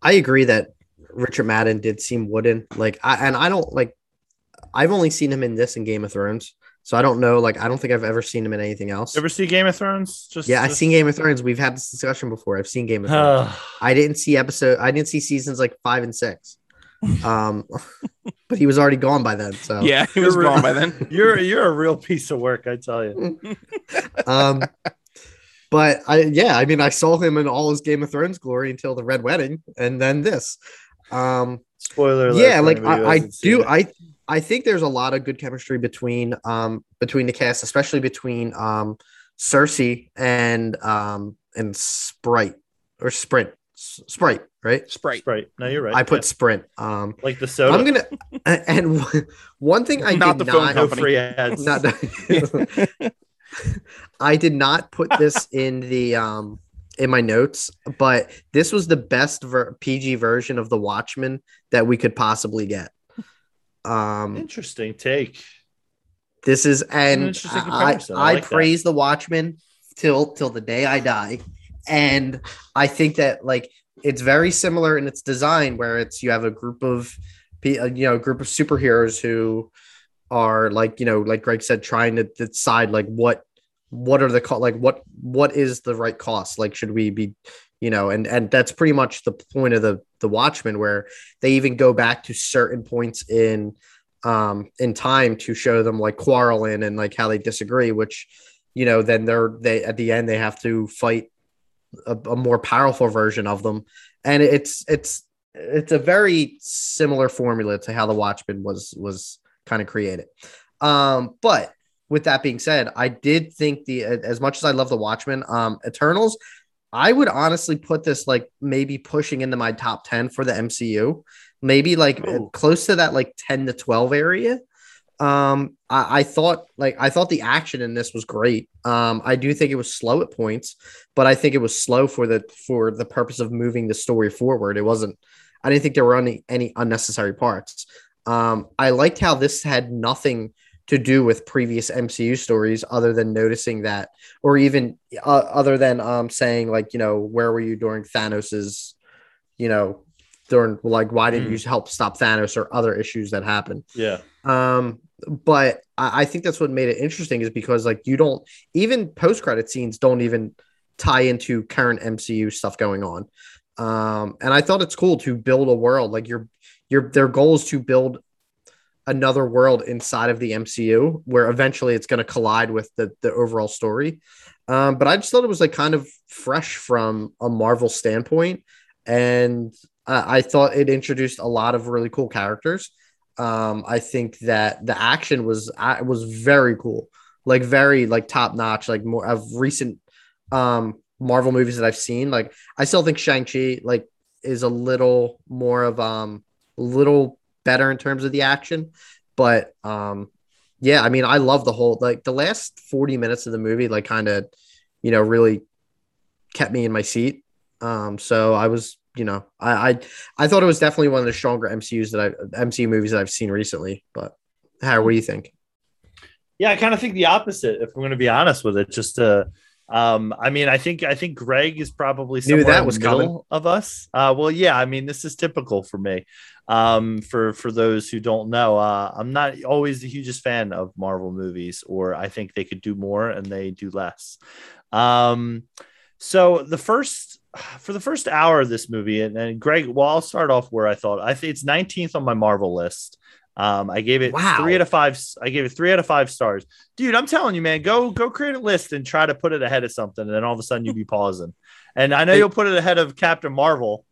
I agree that Richard Madden did seem wooden. Like I and I don't like I've only seen him in this and Game of Thrones. So I don't know, like I don't think I've ever seen him in anything else. Ever see Game of Thrones? Just yeah, I've seen Game of Thrones. We've had this discussion before. I've seen Game of Thrones. I didn't see episode I didn't see seasons like five and six. Um but he was already gone by then. So yeah, he was gone by then. you're you're a real piece of work, I tell you. um but I yeah, I mean I saw him in all his Game of Thrones glory until the Red Wedding and then this. Um Spoiler. yeah like I, I do i i think there's a lot of good chemistry between um between the cast especially between um Sersi and um and sprite or sprint sprite right Sprite. Sprite. No, you're right. i put Yeah. sprint um like the soda. i'm gonna and one thing i Not did the phone not no company. free ads. not i did not put this in the um in my notes but this was the best ver- pg version of the watchmen that we could possibly get um Interesting take. This is and I. I I, like that. praise the Watchmen till till the day I die, and I think that like it's very similar in its design, where it's you have a group of uh, you know a group of superheroes who are like you know like Greg said, trying to decide like what what are the co- like what what is the right cost like should we be you know and and that's pretty much the point of the the Watchmen where they even go back to certain points in um in time to show them like quarreling and like how they disagree which you know then they're they at the end they have to fight a, a more powerful version of them. And it's it's it's a very similar formula to how the watchmen was was kind of created. Um but with that being said i did think the as much as i love the watchmen um eternals i would honestly put this like maybe pushing into my top 10 for the mcu maybe like Ooh. close to that like 10 to 12 area. Um I, I thought like i thought the action in this was great. Um i do think it was slow at points but i think it was slow for the for the purpose of moving the story forward. It wasn't i didn't think there were any any unnecessary parts. Um i liked how this had nothing to do with previous mcu stories other than noticing that or even uh, other than um saying like you know where were you during thanos's you know during like why didn't Hmm. you help stop thanos or other issues that happened Yeah. um, but I, I think that's what made it interesting is because like you don't even post credit scenes don't even tie into current MCU stuff going on. Um, and I thought it's cool to build a world like your your their goal is to build another world inside of the MCU where eventually it's going to collide with the the overall story. Um, but I just thought it was like kind of fresh from a Marvel standpoint. and I, I thought it introduced a lot of really cool characters. Um, I think that the action was uh, was very cool, like very like top notch, like more of recent um Marvel movies that I've seen. Like I still think Shang Chi like is a little more of um little better in terms of the action, but um yeah, I mean I love the whole like the last forty minutes of the movie like kind of you know really kept me in my seat. Um, so I was you know I, I I thought it was definitely one of the stronger MCUs that I MCU movies that I've seen recently. But how what do you think? Yeah, I kind of think the opposite. If I'm to be honest with it, just to um, I mean, I think I think Greg is probably somewhere that in was coming. of us. Uh, well, yeah, I mean, this is typical for me. Um, for for those who don't know, uh, I'm not always the hugest fan of Marvel movies, or I think they could do more and they do less. Um, so the first for the first hour of this movie, and, and Greg, well, I'll start off where I thought I think it's 19th on my Marvel list. Um, I gave it Wow. three out of five. I gave it three out of five stars, dude. I'm telling you, man, go go create a list and try to put it ahead of something, and then all of a sudden you'll be pausing. And I know you'll put it ahead of Captain Marvel.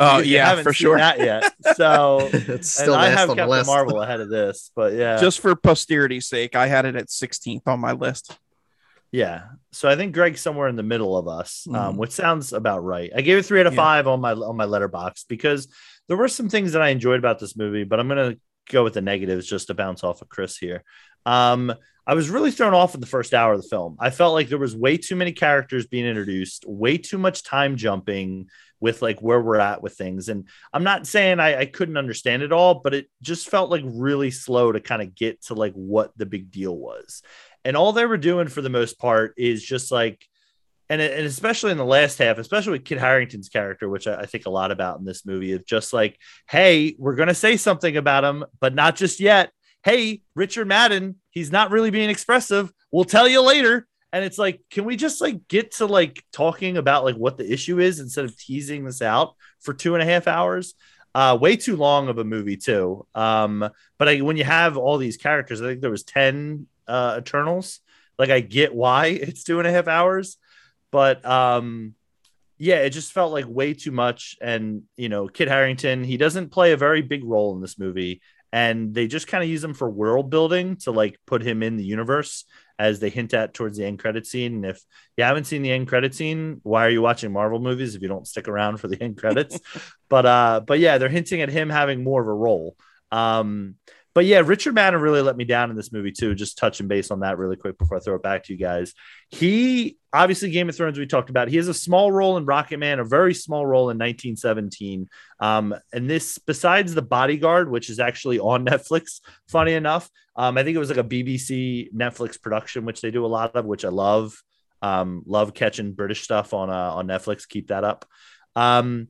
Oh you yeah, haven't for sure. that yet. So it's and still I have Captain list. Marvel ahead of this, but yeah, Just for posterity's sake, I had it at 16th on my list. Yeah. So I think Greg's somewhere in the middle of us, um, Mhm. which sounds about right. I gave it three out of Yeah. five on my on my Letterboxd because there were some things that I enjoyed about this movie, but I'm gonna go with the negatives just to bounce off of Chris here. Um, I was really thrown off in the first hour of the film. I felt like there was way too many characters being introduced, way too much time jumping with like where we're at with things. And I'm not saying I, I couldn't understand it all, but it just felt like really slow to kind of get to like what the big deal was. And all they were doing for the most part is just like, and, and especially in the last half, especially with Kit Harington's character, which I, I think a lot about in this movie, is just like, hey, we're going to say something about him, but not just yet. Hey, Richard Madden, he's not really being expressive. We'll tell you later. And it's like, can we just like get to like talking about like what the issue is instead of teasing this out for two and a half hours? Uh, way too long of a movie too. Um, but I, when you have all these characters, I think there was 10 uh, Eternals. Like I get why it's two and a half hours, but um, yeah, it just felt like way too much. And you know, Kit Harington, he doesn't play a very big role in this movie, and they just kind of use him for world building to like put him in the universe as they hint at towards the end credit scene. And if you haven't seen the end credit scene, why are you watching Marvel movies if you don't stick around for the end credits? but uh, but yeah, they're hinting at him having more of a role. Um, but yeah, Richard Madden really let me down in this movie too. Just touching base on that really quick before I throw it back to you guys. He obviously Game of Thrones we talked about. He has a small role in Rocket Man, a very small role in 1917. Um, and this, besides the Bodyguard, which is actually on Netflix, funny enough, um, I think it was like a BBC Netflix production, which they do a lot of, which I love. Um, love catching British stuff on uh, on Netflix. Keep that up. Um,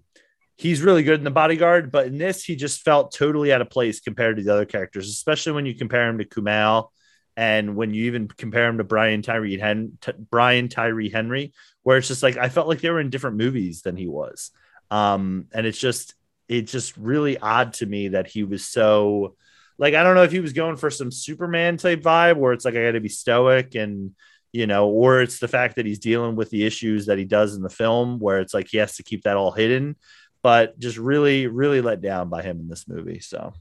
he's really good in the bodyguard, but in this, he just felt totally out of place compared to the other characters, especially when you compare him to Kumail and when you even compare him to Brian Tyree Hen- T- Brian Tyree Henry, where it's just like I felt like they were in different movies than he was. Um, and it's just it's just really odd to me that he was so like I don't know if he was going for some Superman type vibe where it's like I got to be stoic and you know, or it's the fact that he's dealing with the issues that he does in the film where it's like he has to keep that all hidden but just really, really let down by him in this movie. So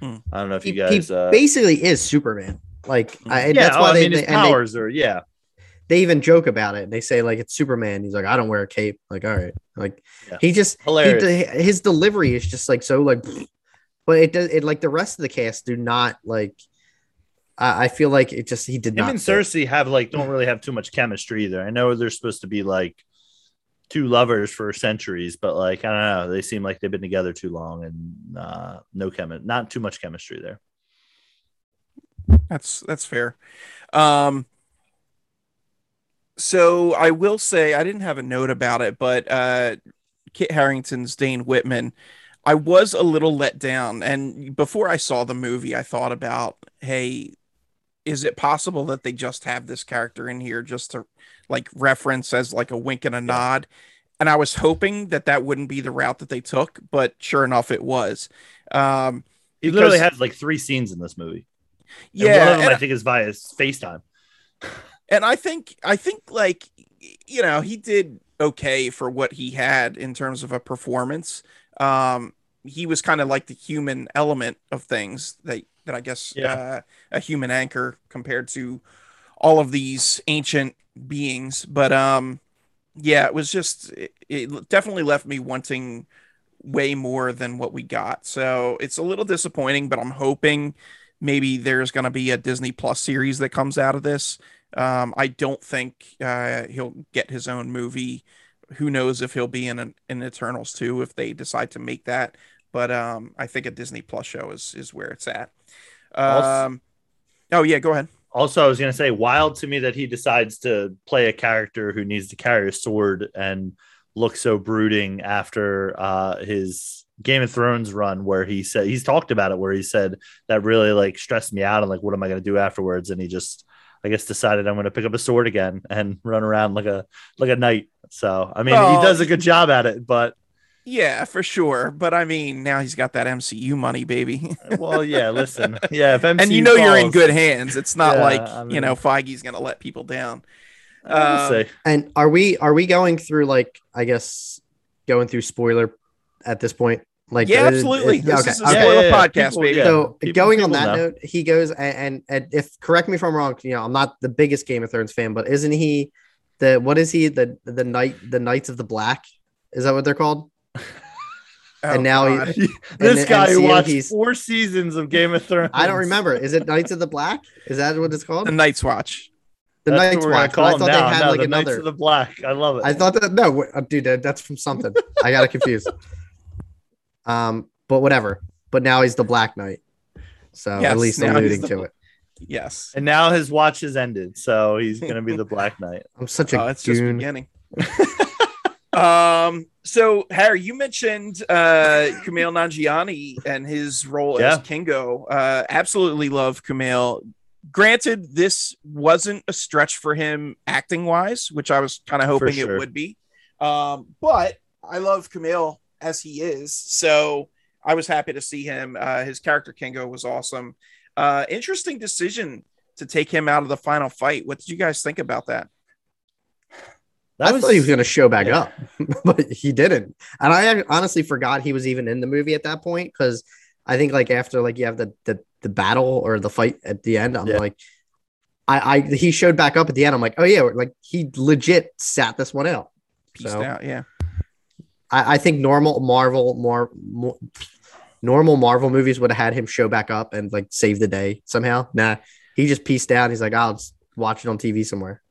Hmm. I don't know if He, you guys. he Uh, basically is Superman. Like I, yeah, that's oh, why I they, mean, his they, and they- powers are yeah, they even joke about it. They say like it's Superman. He's like, I don't wear a cape. Like, all right, like Yeah. he just he, hilarious. his delivery is just like so like, but it does it like the rest of the cast do not like. I, I feel like it just he did Him not. and fit. Sersi have like don't really have too much chemistry either. I know they're supposed to be like two lovers for centuries, but like I don't know, they seem like they've been together too long and uh, no chemi- not too much chemistry there. That's that's fair. Um so I will say I didn't have a note about it, but uh Kit Harington's Dane Whitman, I was a little let down. And before I saw the movie, I thought about, hey, is it possible that they just have this character in here just to like reference as like a wink and a nod? And I was hoping that that wouldn't be the route that they took, but sure enough, it was. Um, He literally has like three scenes in this movie. And yeah, one of them and- I think is via FaceTime. and I think I think like you know he did okay for what he had in terms of a performance. Um, he was kind of like the human element of things that that I guess Yeah. uh, a human anchor compared to all of these ancient beings. But um, yeah, it was just it, it definitely left me wanting way more than what we got. So it's a little disappointing, but I'm hoping maybe there's going to be a Disney Plus series that comes out of this. Um, I don't think uh, he'll get his own movie. Who knows if he'll be in an, in Eternals too if they decide to make that. But um, I think a Disney Plus show is is where it's at. Also- Um, oh yeah, go ahead. Also, I was going to say, wild to me that he decides to play a character who needs to carry a sword and look so brooding after uh, his Game of Thrones run, where he said he's talked about it, where he said that really like stressed me out and like, what am I going to do afterwards? And he just, I guess, decided I'm going to pick up a sword again and run around like a like a knight. So, I mean, Well, he does a good job at it, but Yeah, for sure. But I mean, now he's got that MCU money, baby. well, yeah. Listen, yeah. If and you know you're in good hands. It's not Yeah, like I you mean- know Feige's gonna let people down. We'll Um. And are we are we going through like I guess going through spoiler at this point? Like yeah, uh, absolutely. uh, This okay. is a okay. Yeah, spoiler yeah, yeah. podcast, People- baby. yeah. So people- going on that know. note, he goes and, and and if correct me if I'm wrong, you know, I'm not the biggest Game of Thrones fan, but isn't he the what is he the the knight the Knights of the Black? Is that what they're called? Oh, and now he- this the guy who watched four seasons of Game of Thrones. I don't remember. Is it Knights of the Black? Is that what it's called? the Night's Watch. The That's Night's what we're gonna Watch. but I thought them they had No, like the Knights of the Black. I love it. I thought that no, uh, dude, that's from something. I got it confused. Um, but whatever. But now he's the Black Knight, so Yes, at least now he's alluding the to it. Yes. and now his watch has ended, so he's gonna be the Black Knight. I'm such a Oh, it's just beginning. Um. So Harry, you mentioned uh Kumail Nanjiani and his role as Yeah. Kingo. Uh, absolutely love Kumail. Granted, this wasn't a stretch for him acting wise, which I was kind of hoping sure. it would be. Um, but I love Kumail as he is, so I was happy to see him. Uh, his character Kingo was awesome. Uh, interesting decision to take him out of the final fight. What did you guys think about that? That I thought he was going to show back yeah. up, but he didn't. And I honestly forgot he was even in the movie at that point because I think like after like you have the the, the battle or the fight at the end, I'm Yeah. like, I, I he showed back up at the end. I'm like, oh yeah, like he legit sat this one out. Peaced So out, yeah. I, I think normal Marvel more, more normal Marvel movies would have had him show back up and like save the day somehow. Nah, he just pieced out. He's like, I'll just watch it on TV somewhere.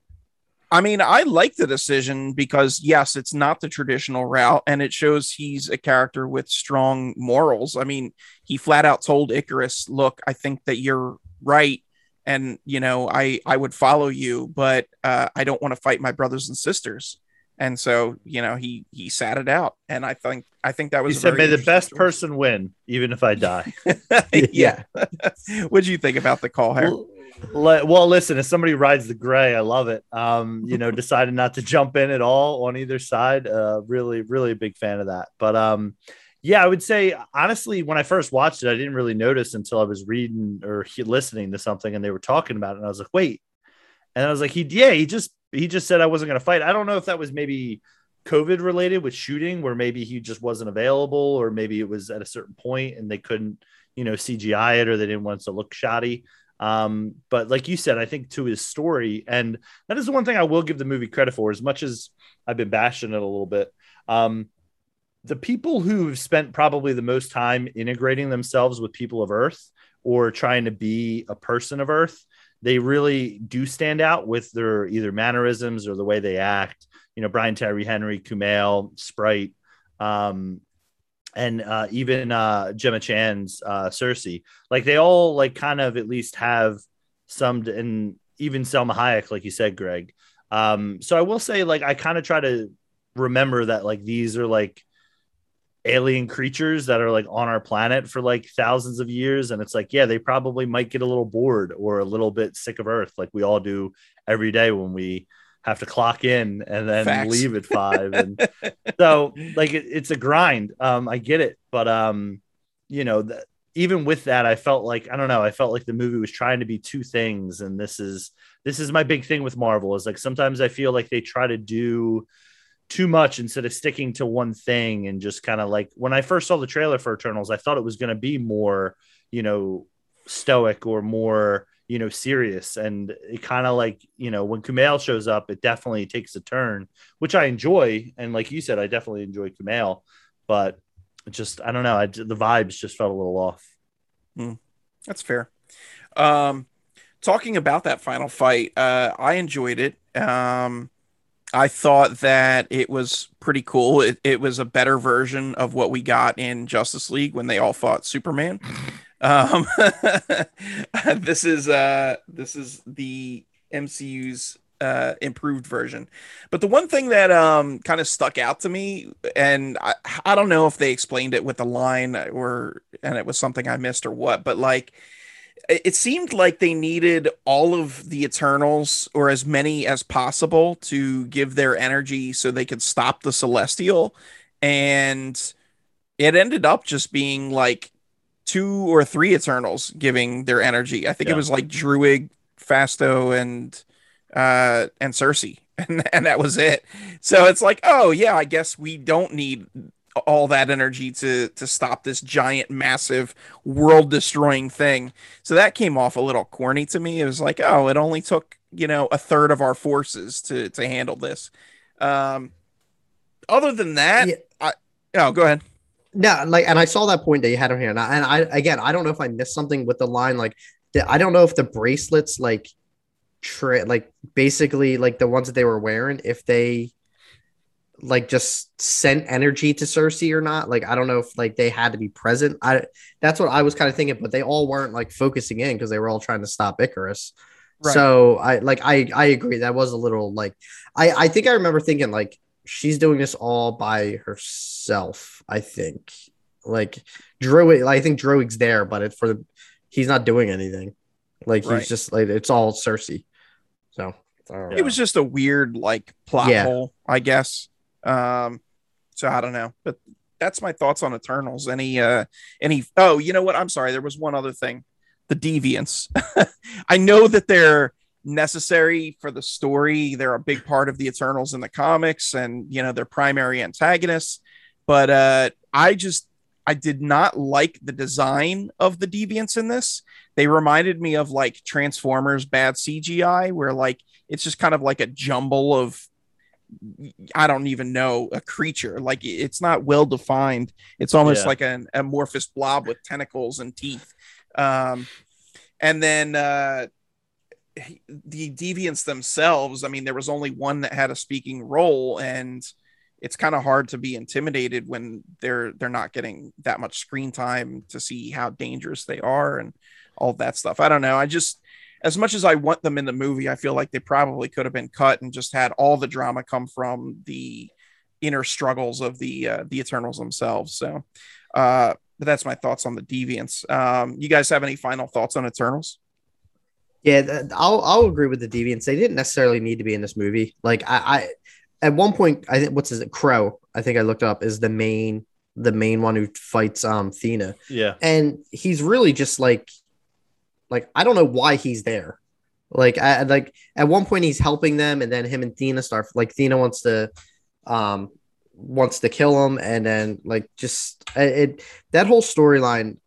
I mean, I like the decision because yes, it's not the traditional route, and it shows he's a character with strong morals. I mean, he flat out told Ikaris, "Look, I think that you're right, and you know, I I would follow you, but uh, I don't want to fight my brothers and sisters." And so, you know, he he sat it out, and I think I think that was a said, "May the best interesting person win, even if I die." yeah. what do you think about the call, Harry? well, li- well, listen, if somebody rides the gray, I love it. Um, you know, decided not to jump in at all on either side. Uh, really, really a big fan of that. But um, yeah, I would say honestly, when I first watched it, I didn't really notice until I was reading or he- listening to something and they were talking about it, and I was like, wait. And I was like, he, yeah, he just he just said I wasn't going to fight. I don't know if that was maybe COVID related with shooting, where maybe he just wasn't available, or maybe it was at a certain point and they couldn't, you know, CGI it, or they didn't want it to look shoddy. Um, but like you said, I think to his story, and that is the one thing I will give the movie credit for, as much as I've been bashing it a little bit. Um, the people who've spent probably the most time integrating themselves with people of Earth or trying to be a person of Earth, they really do stand out with their either mannerisms or the way they act. You know, Brian Tyree Henry, Kumail, Sprite, um, and uh, even uh, Gemma Chan's uh, Sersi. Like they all like kind of at least have some, and even Salma Hayek, like you said, Greg. Um, so I will say, like, I kind of try to remember that like these are like alien creatures that are like on our planet for like thousands of years and it's like yeah they probably might get a little bored or a little bit sick of earth like we all do every day when we have to clock in and then Facts. leave at five and so like it, it's a grind um i get it but um you know th- even with that i felt like i don't know i felt like the movie was trying to be two things and this is this is my big thing with marvel is like sometimes i feel like they try to do too much instead of sticking to one thing and just kind of like when I first saw the trailer for Eternals, I thought it was going to be more, you know, stoic or more, you know, serious. And it kind of like, you know, when Kumail shows up, it definitely takes a turn, which I enjoy. And like you said, I definitely enjoy Kumail, but just, I don't know, I, the vibes just felt a little off. Mm, that's fair. Um, talking about that final fight, uh, I enjoyed it. Um, I thought that it was pretty cool. It, it was a better version of what we got in Justice League when they all fought Superman. Um, this is uh, this is the MCU's uh, improved version. But the one thing that um, kind of stuck out to me, and I, I don't know if they explained it with the line or and it was something I missed or what, but like it seemed like they needed all of the Eternals or as many as possible to give their energy so they could stop the Celestial. And it ended up just being like two or three Eternals giving their energy. I think yeah. it was like Druig, Fasto, and uh and Sersi. And, and that was it. So it's like, oh yeah, I guess we don't need all that energy to to stop this giant massive world destroying thing so that came off a little corny to me it was like oh it only took you know a third of our forces to to handle this um other than that yeah. i oh go ahead no like and i saw that point that you had on here and I, and I again i don't know if i missed something with the line like the, i don't know if the bracelets like tra- like basically like the ones that they were wearing if they like just sent energy to Sersi or not. Like I don't know if like they had to be present. I that's what I was kind of thinking, but they all weren't like focusing in because they were all trying to stop Ikaris. Right. So I like I I agree that was a little like I I think I remember thinking like she's doing this all by herself. I think like Druig. I think Druig's there, but it's for the he's not doing anything. Like right. he's just like it's all Sersi. So it was just a weird like plot yeah. hole, I guess. Um, so I don't know, but that's my thoughts on Eternals. Any, uh, any, oh, you know what? I'm sorry. There was one other thing the deviants. I know that they're necessary for the story. They're a big part of the Eternals in the comics and, you know, their primary antagonists. But uh, I just, I did not like the design of the deviants in this. They reminded me of like Transformers bad CGI, where like it's just kind of like a jumble of I don't even know a creature. Like it's not well defined. It's almost yeah. like an amorphous blob with tentacles and teeth. Um, and then uh, the deviants themselves. I mean, there was only one that had a speaking role, and it's kind of hard to be intimidated when they're they're not getting that much screen time to see how dangerous they are and all that stuff. I don't know. I just as much as I want them in the movie, I feel like they probably could have been cut and just had all the drama come from the inner struggles of the uh, the Eternals themselves. So, uh, but that's my thoughts on the Deviants. Um, you guys have any final thoughts on Eternals? Yeah, I'll I'll agree with the Deviants. They didn't necessarily need to be in this movie. Like I, I at one point, I think what's his Kro. I think I looked up is the main the main one who fights um Thena. Yeah, and he's really just like like I don't know why he's there. Like I like at one point he's helping them, and then him and Thena start like Thena wants to um wants to kill him, and then like just it that whole storyline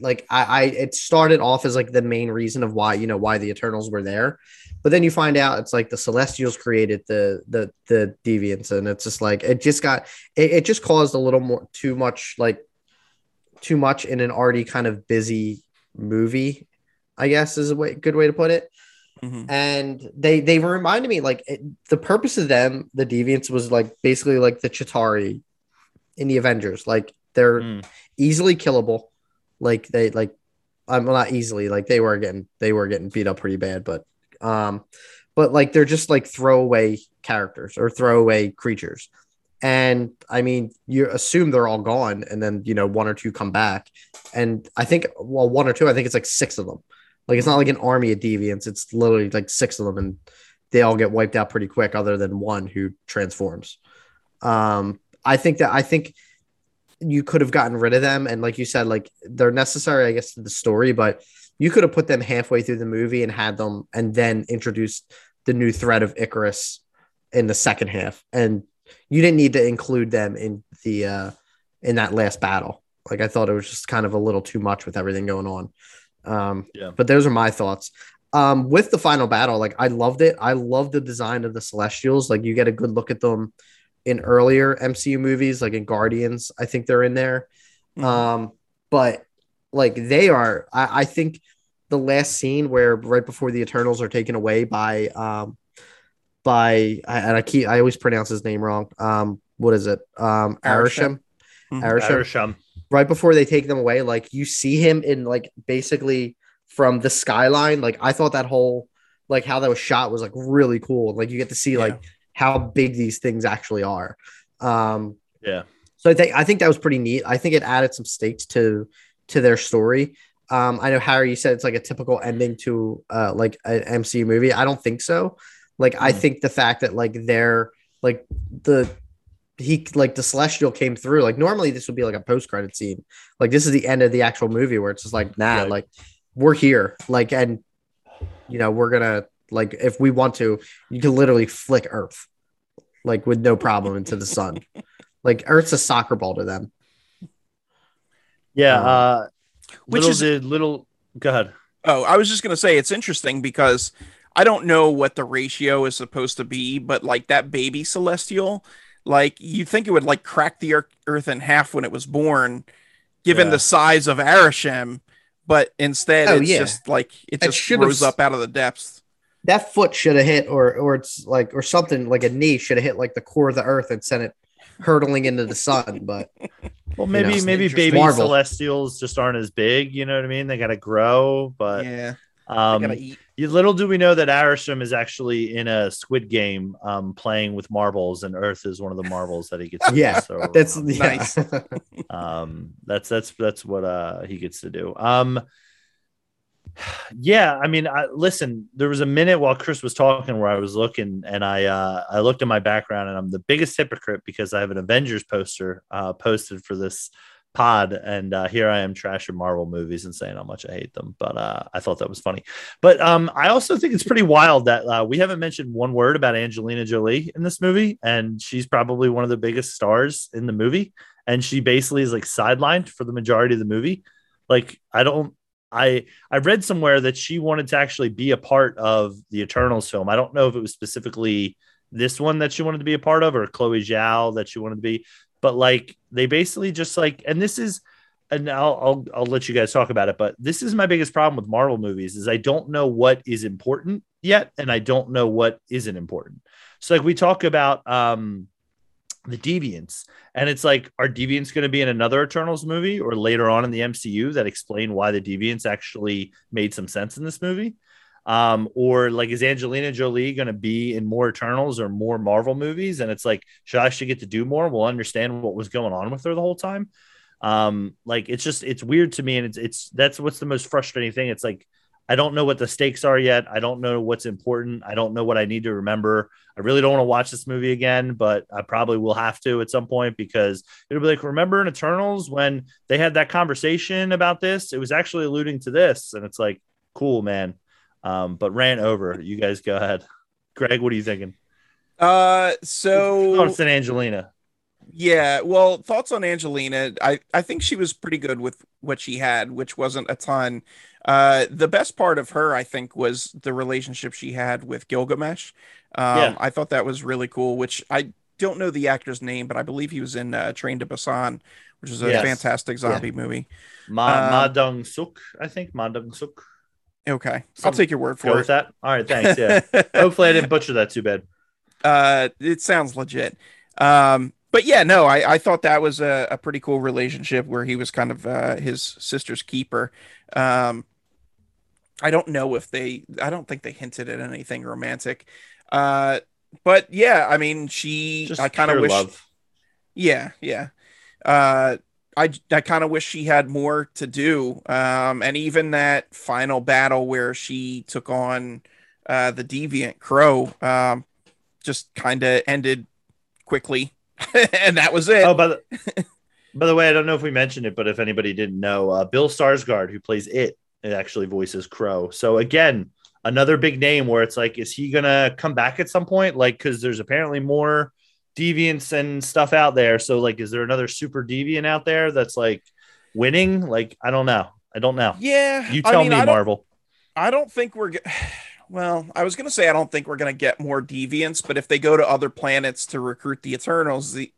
like I, I it started off as like the main reason of why you know why the Eternals were there, but then you find out it's like the Celestials created the the the Deviants, and it's just like it just got it, it just caused a little more too much like too much in an already kind of busy movie I guess is a way, good way to put it. Mm-hmm. And they they reminded me like it, the purpose of them, the Deviants, was like basically like the Chitauri in the Avengers. Like they're mm. easily killable. Like they like I'm not easily like they were getting they were getting beat up pretty bad, but um, but like they're just like throwaway characters or throwaway creatures. And I mean, you assume they're all gone, and then you know one or two come back, and I think well one or two, I think it's like six of them. Like it's not like an army of deviants. It's literally like six of them, and they all get wiped out pretty quick, other than one who transforms. Um, I think that I think you could have gotten rid of them, and like you said, like they're necessary, I guess, to the story, but you could have put them halfway through the movie and had them, and then introduced the new threat of Ikaris in the second half, and you didn't need to include them in the uh in that last battle. Like I thought it was just kind of a little too much with everything going on. Um, Yeah. But those are my thoughts. Um, with the final battle, like I loved it. I love the design of the Celestials. Like you get a good look at them in earlier MCU movies, like in Guardians. I think they're in there. Mhm. Um, but like they are, I, I think the last scene where right before the Eternals are taken away by um by I, and I keep I always pronounce his name wrong. Um, what is it? Um, Arishem. Arishem. Arishem. Arishem. Right before they take them away, like you see him in like basically from the skyline. Like I thought that whole like how that was shot was like really cool. Like you get to see like how big these things actually are. Um, Yeah. so I think I think that was pretty neat. I think it added some stakes to to their story. Um, I know Harry, you said it's like a typical ending to uh like an MCU movie. I don't think so. Like I Hmm. think the fact that like they're like the he like the celestial came through. Like normally this would be like a post credit scene. Like this is the end of the actual movie where it's just like nah, Right. like we're here. Like and you know we're gonna like if we want to, you can literally flick Earth like with no problem into the sun. Like Earth's a soccer ball to them. Yeah. Um, Uh, which little is- did little. Go ahead. Oh, I was just gonna say it's interesting because I don't know what the ratio is supposed to be, but like that baby celestial, like you think it would like crack the ear- earth in half when it was born, given Yeah. the size of Arishem, but instead Oh, it's yeah. just like it It just should've rose up out of the depths. That foot should have hit, or or it's like, or something like a knee should have hit like the core of the Earth and sent it hurtling into the sun. But Well, You maybe know, maybe baby Marvel. celestials just aren't as big. You know what I mean? They got to grow, but yeah, um, you- little do we know that Arishem is actually in a Squid Game, um, playing with marbles, and Earth is one of the marbles that he gets. to Yeah, so, that's um. Nice. um that's that's that's what uh he gets to do um yeah i mean I, listen there was a minute while chris was talking where i was looking and i uh i looked at my background and i'm the biggest hypocrite because i have an avengers poster uh posted for this pod and uh here i am trashing marvel movies and saying how much i hate them but uh i thought that was funny but um i also think it's pretty wild that uh, we haven't mentioned one word about angelina jolie in this movie and she's probably one of the biggest stars in the movie and she basically is like sidelined for the majority of the movie. Like I don't I I read somewhere that she wanted to actually be a part of the Eternals film. I don't know if it was specifically this one that she wanted to be a part of or Chloe Zhao that she wanted to be, but like they basically just like and this is and I'll, I'll I'll let you guys talk about it, but this is my biggest problem with Marvel movies is I don't know what is important yet and I don't know what isn't important. So like we talk about um the deviants. And it's like are deviants going to be in another eternals movie or later on in the mcu that explain why the deviants actually made some sense in this movie? Um or like is angelina jolie going to be in more eternals or more marvel movies? And it's like should i should get to do more? We'll understand what was going on with her the whole time. Um like it's just it's weird to me and it's it's that's what's the most frustrating thing. It's like I don't know what the stakes are yet. I don't know what's important. I don't know what I need to remember. I really don't want to watch this movie again, but I probably will have to at some point because it'll be like, remember in Eternals when they had that conversation about this? It was actually alluding to this. And it's like, cool, man. Um, but ran over. You guys go ahead. Greg, what are you thinking? Uh, so it's an Angelina. Yeah, well, thoughts on Angelina. I I think she was pretty good with what she had, which wasn't a ton. Uh, the best part of her, I think, was the relationship she had with Gilgamesh. Um, Yeah. I thought that was really cool. Which I don't know the actor's name, but I believe he was in uh, Train to Busan, which is a Yes. fantastic zombie movie. Ma, Um, Ma Dong Suk, I think. Ma Dong Suk. Okay, I'll take your word Go for with that. All right, thanks. Yeah. Hopefully I didn't butcher that too bad. uh it sounds legit um but yeah no i i thought that was a, a pretty cool relationship where he was kind of uh his sister's keeper um i don't know if they i don't think they hinted at anything romantic uh but yeah i mean she Just i kind of wish love. yeah yeah uh I, I kind of wish she had more to do. Um, and even that final battle where she took on uh, the deviant Kro um, just kind of ended quickly. and that was it. Oh, by the by the way, I don't know if we mentioned it, but if anybody didn't know, uh, Bill Skarsgård, who plays it, it actually voices Kro. So again, another big name where it's like, is he gonna come back at some point? Like, because there's apparently more deviants and stuff out there. So like, is there another super deviant out there that's like winning? Like, I don't know. I don't know. Yeah, You I tell mean, me, I Marvel. I don't think we're. Ge- well, I was gonna say I don't think we're gonna get more deviants, but if they go to other planets to recruit the Eternals, the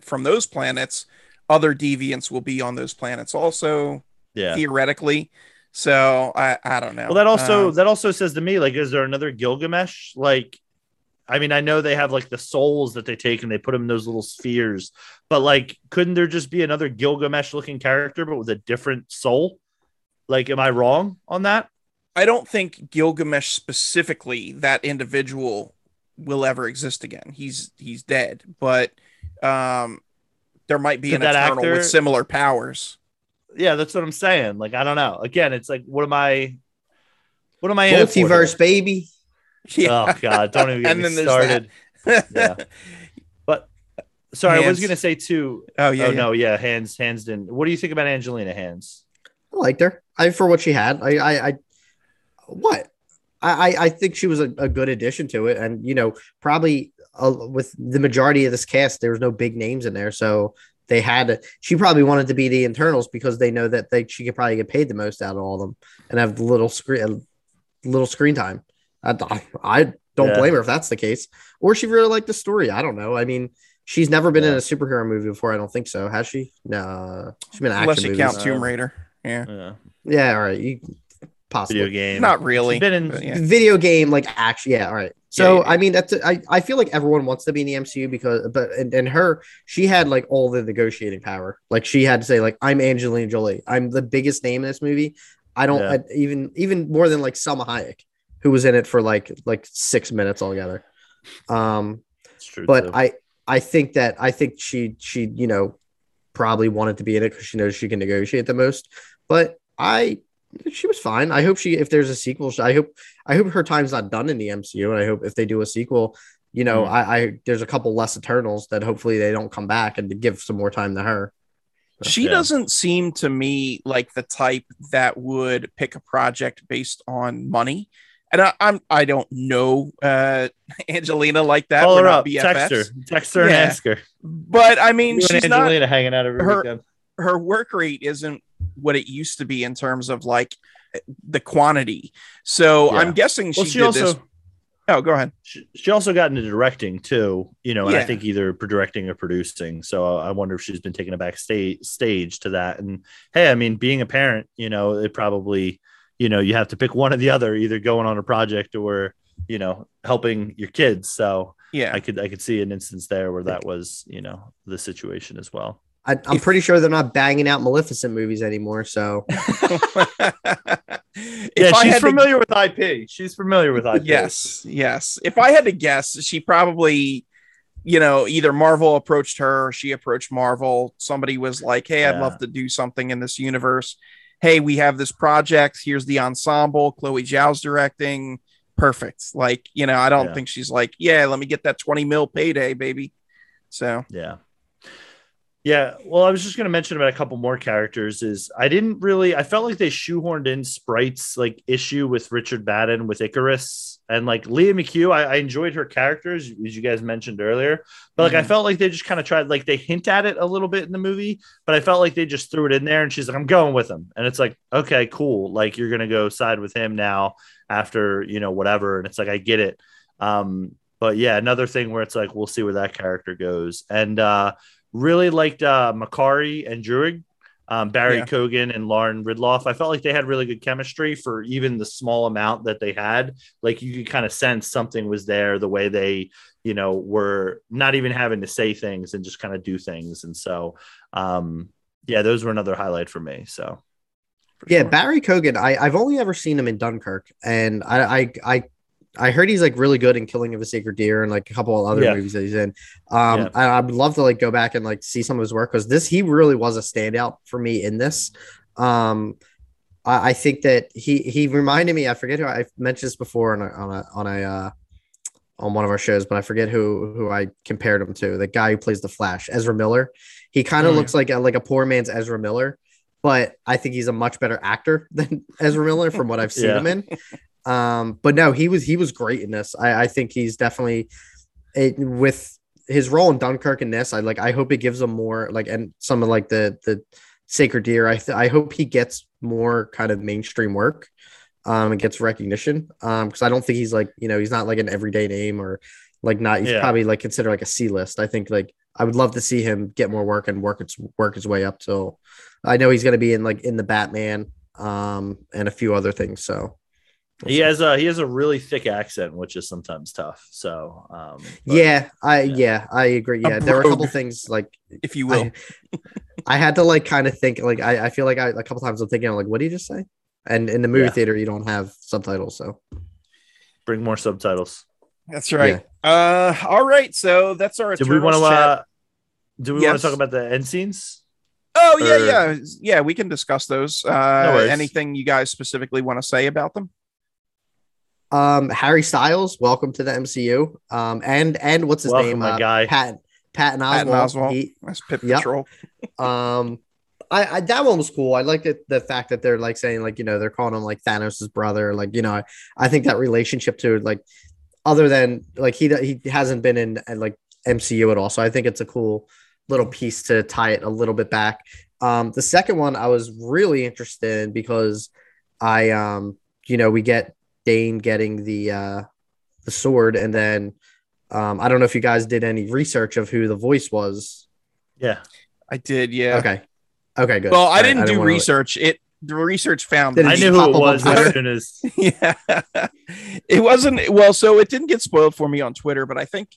from those planets, other deviants will be on those planets also Yeah. theoretically. So I I don't know. Well, that also Um, that also says to me, like, is there another Gilgamesh? Like, I mean, I know they have like the souls that they take and they put them in those little spheres, but like, couldn't there just be another Gilgamesh looking character but with a different soul? Like, am I wrong on that? I don't think Gilgamesh specifically that individual will ever exist again. He's he's dead, but um, there might be Could an Eternal actor- with similar powers. Yeah, that's what I'm saying. Like, I don't know. Again, it's like, what am I? What am I Multiverse, baby. Yeah. Oh God, don't even get me started. Yeah. But sorry, I was gonna say too. Oh yeah. oh yeah. no, yeah, Hans, Hans didn't. What do you think about Angelina Hans? I liked her. I for what she had. I I, I what I I- I think she was a, a good addition to it, and you know probably uh, with the majority of this cast, there was no big names in there, so they had. To, she probably wanted to be the Eternals because they know that they she could probably get paid the most out of all of them and have little screen little screen time. I, I don't Yeah. blame her if that's the case, or she really liked the story. I don't know. I mean. She's never been in a superhero movie before. I don't think so. Has she? No, she's been in action Unless you movies. count movies. Tomb Raider. Yeah. Yeah, Yeah, all right. You possibly video game. Not really. She's been in. yeah. video game like action. Yeah, all right. So Yeah, yeah, I mean that's I, I feel like everyone wants to be in the MCU because but and, and her she had like all the negotiating power. Like she had to say like I'm Angelina Jolie. I'm the biggest name in this movie. I don't Yeah. I, even even more than like Salma Hayek who was in it for like like 6 minutes altogether. Um It's true. but too. I I think that I think she she you know probably wanted to be in it because she knows she can negotiate the most. But I she was fine. I hope she if there's a sequel, I hope I hope her time's not done in the MCU, and I hope if they do a sequel, you know, Mhm. I, I there's a couple less Eternals that hopefully they don't come back and to give some more time to her. She Yeah. doesn't seem to me like the type that would pick a project based on money. And I, I'm I don't know uh, Angelina like that. call her not up, text her, text her, and ask her. But I mean, You and she's not hanging out every her- weekend. her work rate isn't what it used to be in terms of like the quantity. So Yeah. I'm guessing she, Well, she did also this. Oh, go ahead. she, she also got into directing too, you know, and I think either directing or producing. So I wonder if she's been taking a back sta- stage to that. And hey, I mean, being a parent, you know, it probably, you know, you have to pick one or the other, either going on a project or, you know, helping your kids. So Yeah. I could I could see an instance there where that was, you know, the situation as well. I, I'm pretty sure they're not banging out Maleficent movies anymore. So yeah, she's had to- familiar with IP. She's familiar with IP. yes, yes. If I had to guess, she probably, you know, either Marvel approached her or she approached Marvel. Somebody was like, "Hey, I'd Yeah. love to do something in this universe. Hey, we have this project. Here's the ensemble. Chloe Zhao's directing. Perfect. Like, you know, I don't Yeah. think she's like, yeah, let me get that 20 mil payday, baby. So Yeah. Yeah. Well, I was just going to mention about a couple more characters. Is I didn't really, I felt like they shoehorned in Sprite's like issue with Richard Madden with Ikaris and like Lia McHugh. I, I enjoyed her characters, as you guys mentioned earlier. But like, I Mhm. felt like they just kind of tried, like, they hint at it a little bit in the movie, but I felt like they just threw it in there and she's like, I'm going with him. And it's like, okay, cool. Like, you're going to go side with him now after, you know, whatever. And it's like, I get it. Um, but yeah, another thing where it's like we'll see where that character goes. And uh really liked uh Makkari and Druig, um, Barry Yeah. Keoghan and Lauren Ridloff. I felt like they had really good chemistry for even the small amount that they had. Like you could kind of sense something was there, the way they, you know, were not even having to say things and just kind of do things. And so um yeah, those were another highlight for me. So for yeah, sure. Barry Keoghan. I, I've only ever seen him in Dunkirk, and I I I, I heard he's like really good in Killing of a Sacred Deer and like a couple of other Yeah. movies that he's in. Um, Yeah. I, I would love to like go back and like see some of his work because this he really was a standout for me in this. Um, I, I think that he he reminded me. I forget who I mentioned this before on a on a on a uh, on one of our shows, but I forget who who I compared him to. The guy who plays the Flash, Ezra Miller. He kind of yeah. looks like a, like a poor man's Ezra Miller, but I think he's a much better actor than Ezra Miller from what I've seen Yeah. him in. Um, but no, he was he was great in this. I, I think he's definitely it, with his role in Dunkirk and this, I like. I hope it gives him more like, and some of like the the Sacred Deer. I th- I hope he gets more kind of mainstream work, um, and gets recognition. Um, because I don't think he's like you know he's not like an everyday name or like not. He's Yeah. probably like considered like a C list. I think like I would love to see him get more work and work its work his way up till. I know he's gonna be in like in the Batman, um, and a few other things. So He has a he has a really thick accent, which is sometimes tough. So um, but- yeah, I yeah. yeah. I agree. Yeah, there were a couple things like if you will. I, I had to like kind of think like I, I feel like I a couple times I'm thinking I'm like what did you just say? And in the movie Yeah. theater you don't have subtitles, so bring more subtitles. That's right. Uh, all right. So that's our. Do we want to? Uh, do we want to talk about the end scenes? Oh yeah, or- yeah, yeah. We can discuss those. Uh, worries. anything you guys specifically want to say about them? Um Harry Styles, welcome to the MCU. Um and and what's his Welcome, name? my Uh, guy. Pat Patton Patton Oswalt. Oswalt. He, That's Pip Yep. Patrol. um I, I that one was cool. I liked it the fact that they're like saying like you know they're calling him like Thanos' brother. Like you know I, I think that relationship to like other than like he he hasn't been in uh, like MCU at all. So I think it's a cool little piece to tie it a little bit back. Um, the second one I was really interested in because I um you know we get Dane getting the uh the sword and then um I don't know if you guys did any research of who the voice was. Yeah. I did. Yeah. Okay. Okay, good. Well, I All right, didn't do wanna- research. It the research found. Did it. I knew who it pop up on was as soon as yeah it wasn't well so it didn't get spoiled for me on twitter but i think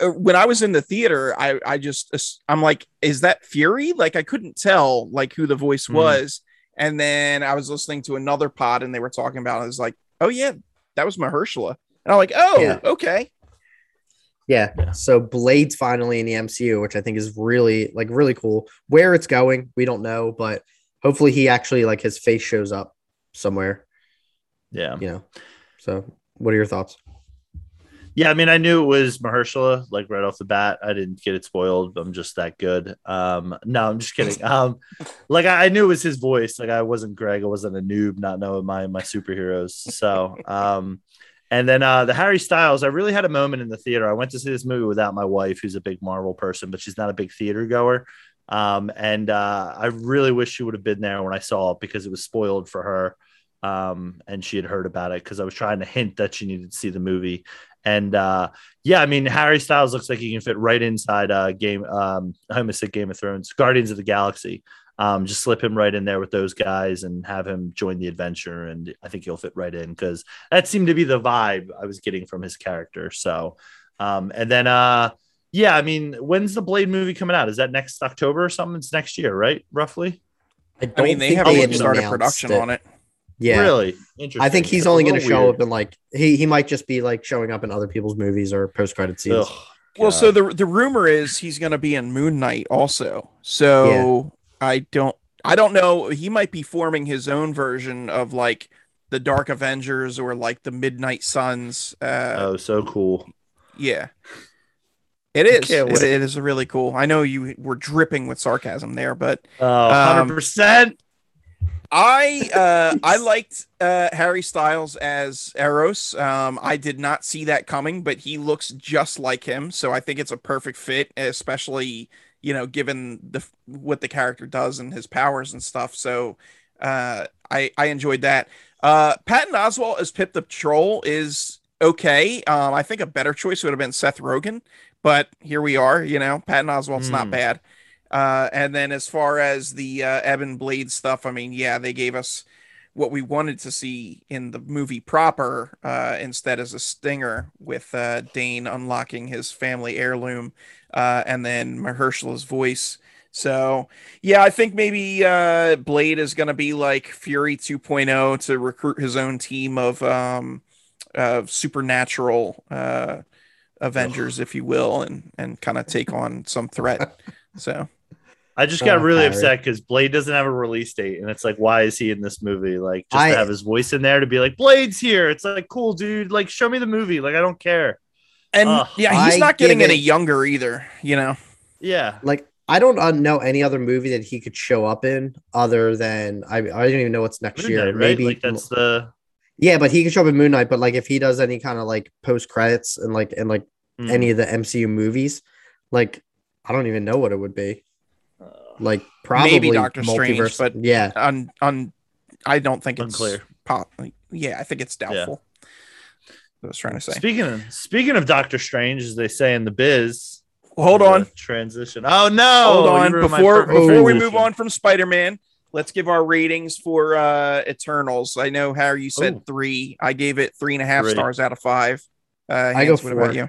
uh, when i was in the theater i i just i'm like is that fury like i couldn't tell like who the voice Mhm. was and then i was listening to another pod and they were talking about it I was like oh yeah that was mahershala and i'm like oh Yeah. okay Yeah. Yeah. So Blade's finally in the MCU, which I think is really like really cool. Where it's going, we don't know, but hopefully he actually like his face shows up somewhere, yeah. you know. So what are your thoughts? Yeah, I mean, I knew it was Mahershala, like right off the bat. I didn't get it spoiled. I'm just that good. Um, no, I'm just kidding. Um, like I, I knew it was his voice. Like I wasn't Greg. I wasn't a noob, not knowing my my superheroes. So, um, and then uh, the Harry Styles. I really had a moment in the theater. I went to see this movie without my wife, who's a big Marvel person, but she's not a big theater goer. Um, and uh, I really wish she would have been there when I saw it because it was spoiled for her. Um, and she had heard about it because I was trying to hint that she needed to see the movie. And uh, yeah, I mean, Harry Styles looks like he can fit right inside uh, game. Um, I almost said Game of Thrones, Guardians of the Galaxy. Um, just slip him right in there with those guys and have him join the adventure, and I think he'll fit right in because that seemed to be the vibe I was getting from his character. So, um, and then uh, yeah, I mean, when's the Blade movie coming out? Is that next October or something? It's next year, right? Roughly. i don't mean they think haven't had even started production it. on it Yeah. Really interesting. I think he's It's only going to show weird. up in like he he might just be like showing up in other people's movies or post credit scenes. Ugh, well God. so the the rumor is he's going to be in moon knight also so i don't i don't know he might be forming his own version of like the dark avengers or like the midnight suns uh oh, so cool. yeah It is. It, it is really cool i know you were dripping with sarcasm there but Oh, Um, 100%. I uh, I liked uh, Harry Styles as Eros. Um, I did not see that coming, but he looks just like him, so I think it's a perfect fit, especially you know given the what the character does and his powers and stuff. So uh, I I enjoyed that. Uh, Patton Oswalt as Pip the Troll is okay. Um, I think a better choice would have been Seth Rogen, but here we are. You know, Patton Oswalt's not Hmm. bad. Uh, and then as far as the uh, Ebony Blade stuff, I mean, yeah, they gave us what we wanted to see in the movie proper, uh, instead as a stinger with uh, Dane unlocking his family heirloom, uh, and then Mahershala's voice. So yeah, I think maybe uh, Blade is going to be like Fury 2.0 to recruit his own team of um, of supernatural uh, Avengers, if you will, and and kind of take on some threat. So. I just got Oh, really Harry. upset because Blade doesn't have a release date, and it's like, why is he in this movie? Like, just I- to have his voice in there to be like, Blade's here. It's like, cool, dude. Like, show me the movie. Like, I don't care. And Ugh. yeah, he's I not getting give any it- younger either, you know. Yeah, Like I don't uh, know any other movie that he could show up in other than I I don't even know what's next Moon year. Knight, right? Maybe like that's the yeah, but he can show up in Moon Knight. But like if he does any kind of like post credits and like and like mm, any of the MCU movies, Like I don't even know what it would be. Like probably Doctor Strange, but- yeah, On on, I don't think it's Unclear. po- yeah, I think it's doubtful. I was trying to say. Speaking of speaking of Doctor Strange, as they say in the biz. Hold the on, Transition. Oh no! hold on. ruined Before perfect before we move on from Spider Man, let's give our ratings for uh Eternals. I know Harry, you said Ooh. three. I gave it three and a half Three. stars out of five. Uh, I go Hans, what about four. you?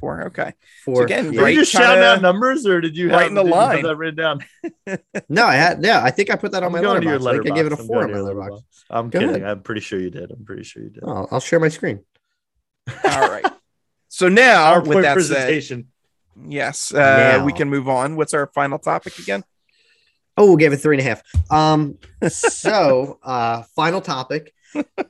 Four. Okay. for again, yeah. Were right you just kinda shouting out numbers, or did you right have, in the did you have line. that written down? No, I had yeah. I think I put that on I'm my going to your Letterboxd. I think I gave it a Letterboxd. I'm four on my to your Letterboxd. I'm Go kidding. ahead. I'm pretty sure you did. I'm pretty sure you did. Oh, I'll share my screen. All right. So now, with PowerPoint that said, presentation. yes, uh, Now. we can move on. What's our final topic again? Oh, we'll give it three and a half. Um, so uh, final topic: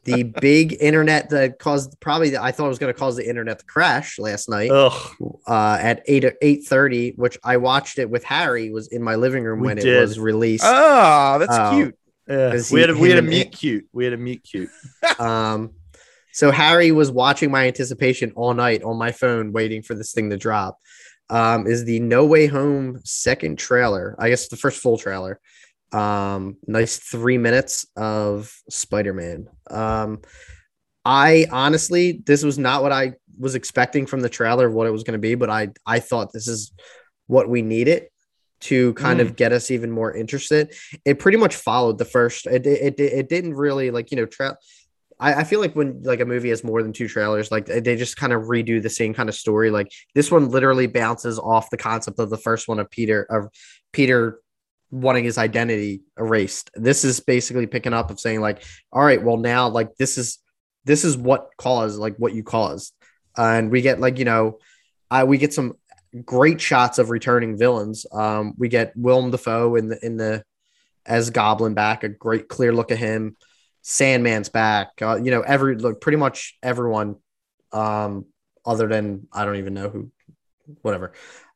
the big internet that caused probably I thought it was going to cause the internet to crash last night Ugh. uh, at eight eight thirty, which I watched it with Harry. Was in my living room We when it was released. Oh, that's Oh. cute. Yeah. Is We had a, we had a him and meet it- cute. We had a meet cute. Um, so Harry was watching my anticipation all night on my phone, waiting for this thing to drop. Um, is the No Way Home second trailer? I guess the first full trailer. Um, nice three minutes of Spider Man. Um, I honestly, this was not what I was expecting from the trailer of what it was going to be, but I I thought this is what we needed to kind of get us even more interested. It pretty much followed the first. It it, it, it didn't really like you know tra- I, I feel like when like a movie has more than two trailers, like they just kind of redo the same kind of story. Like this one literally bounces off the concept of the first one of Peter of Peter wanting his identity erased. This is basically picking up of saying like, all right, well now like this is this is what caused like what you caused, and we get like you know, I we get some great shots of returning villains. Um, we get Willem Dafoe in the in the as Goblin back, a great clear look at him. Sandman's back. Uh, you know, every look, pretty much everyone, um, other than I don't even know who, whatever.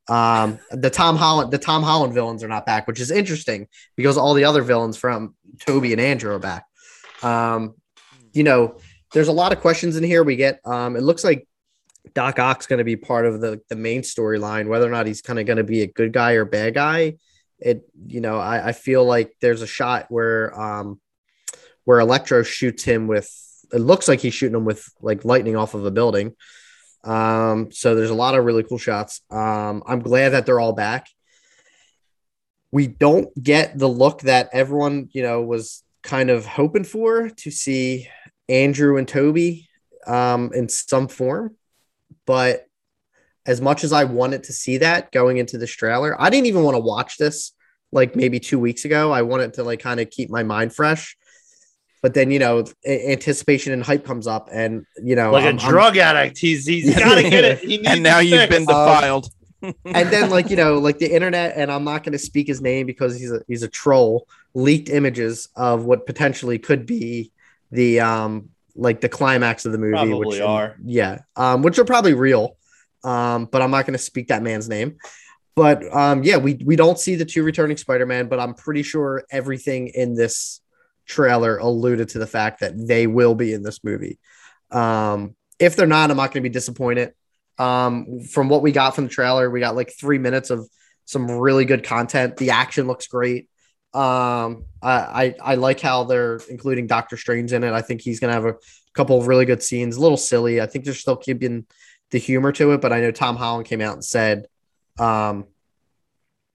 Um, the Tom Holland, the Tom Holland villains are not back, which is interesting because all the other villains from Tobey and Andrew are back. Um, you know, there's a lot of questions in here. We get, um, it looks like Doc Ock's going to be part of the the main storyline, whether or not he's kind of going to be a good guy or bad guy. It, you know, I, I feel like there's a shot where, um, where Electro shoots him with it looks like he's shooting him with like lightning off of a building. Um, so there's a lot of really cool shots. Um, I'm glad that they're all back. We don't get the look that everyone, you know, was kind of hoping for to see Andrew and Tobey um, in some form. But as much as I wanted to see that going into this trailer, I didn't even want to watch this like maybe two weeks ago. I wanted to like kind of keep my mind fresh. But then you know, a- anticipation and hype comes up, and you know, Like I'm- a I'm- drug addict. He's he's got to get it. He needs And now it you've been defiled. and then like you know, like the internet, and I'm not going to speak his name because he's a he's a troll. Leaked images of what potentially could be the um like the climax of the movie, Probably which are. yeah, um, which are probably real. Um, but I'm not going to speak that man's name. But um, yeah, we we don't see the two returning Spider-Man, but I'm pretty sure everything in this trailer alluded to the fact that they will be in this movie. Um, if they're not, I'm not going to be disappointed. Um, from what we got from the trailer, we got like three minutes of some really good content. The action looks great. Um, I, I I like how they're including Doctor Strange in it. I think he's gonna have a couple of really good scenes. A little silly. I think they're still keeping the humor to it, but I know Tom Holland came out and said, um,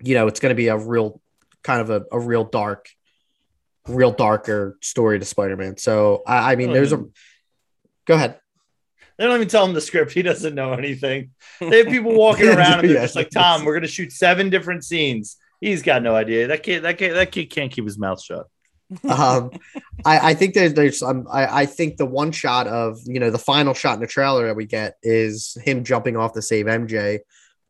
you know, it's gonna be a real kind of a, a real dark, real darker story to Spider-Man. So I, I mean, Oh, there's a go ahead. They don't even tell him the script. He doesn't know anything. They have people walking around and they're just like, Tom, we're gonna shoot seven different scenes. He's got no idea. That kid, that kid, that kid can't keep his mouth shut. um, I, I think there's there's um, I, I think the one shot of you know the final shot in the trailer that we get is him jumping off to save MJ.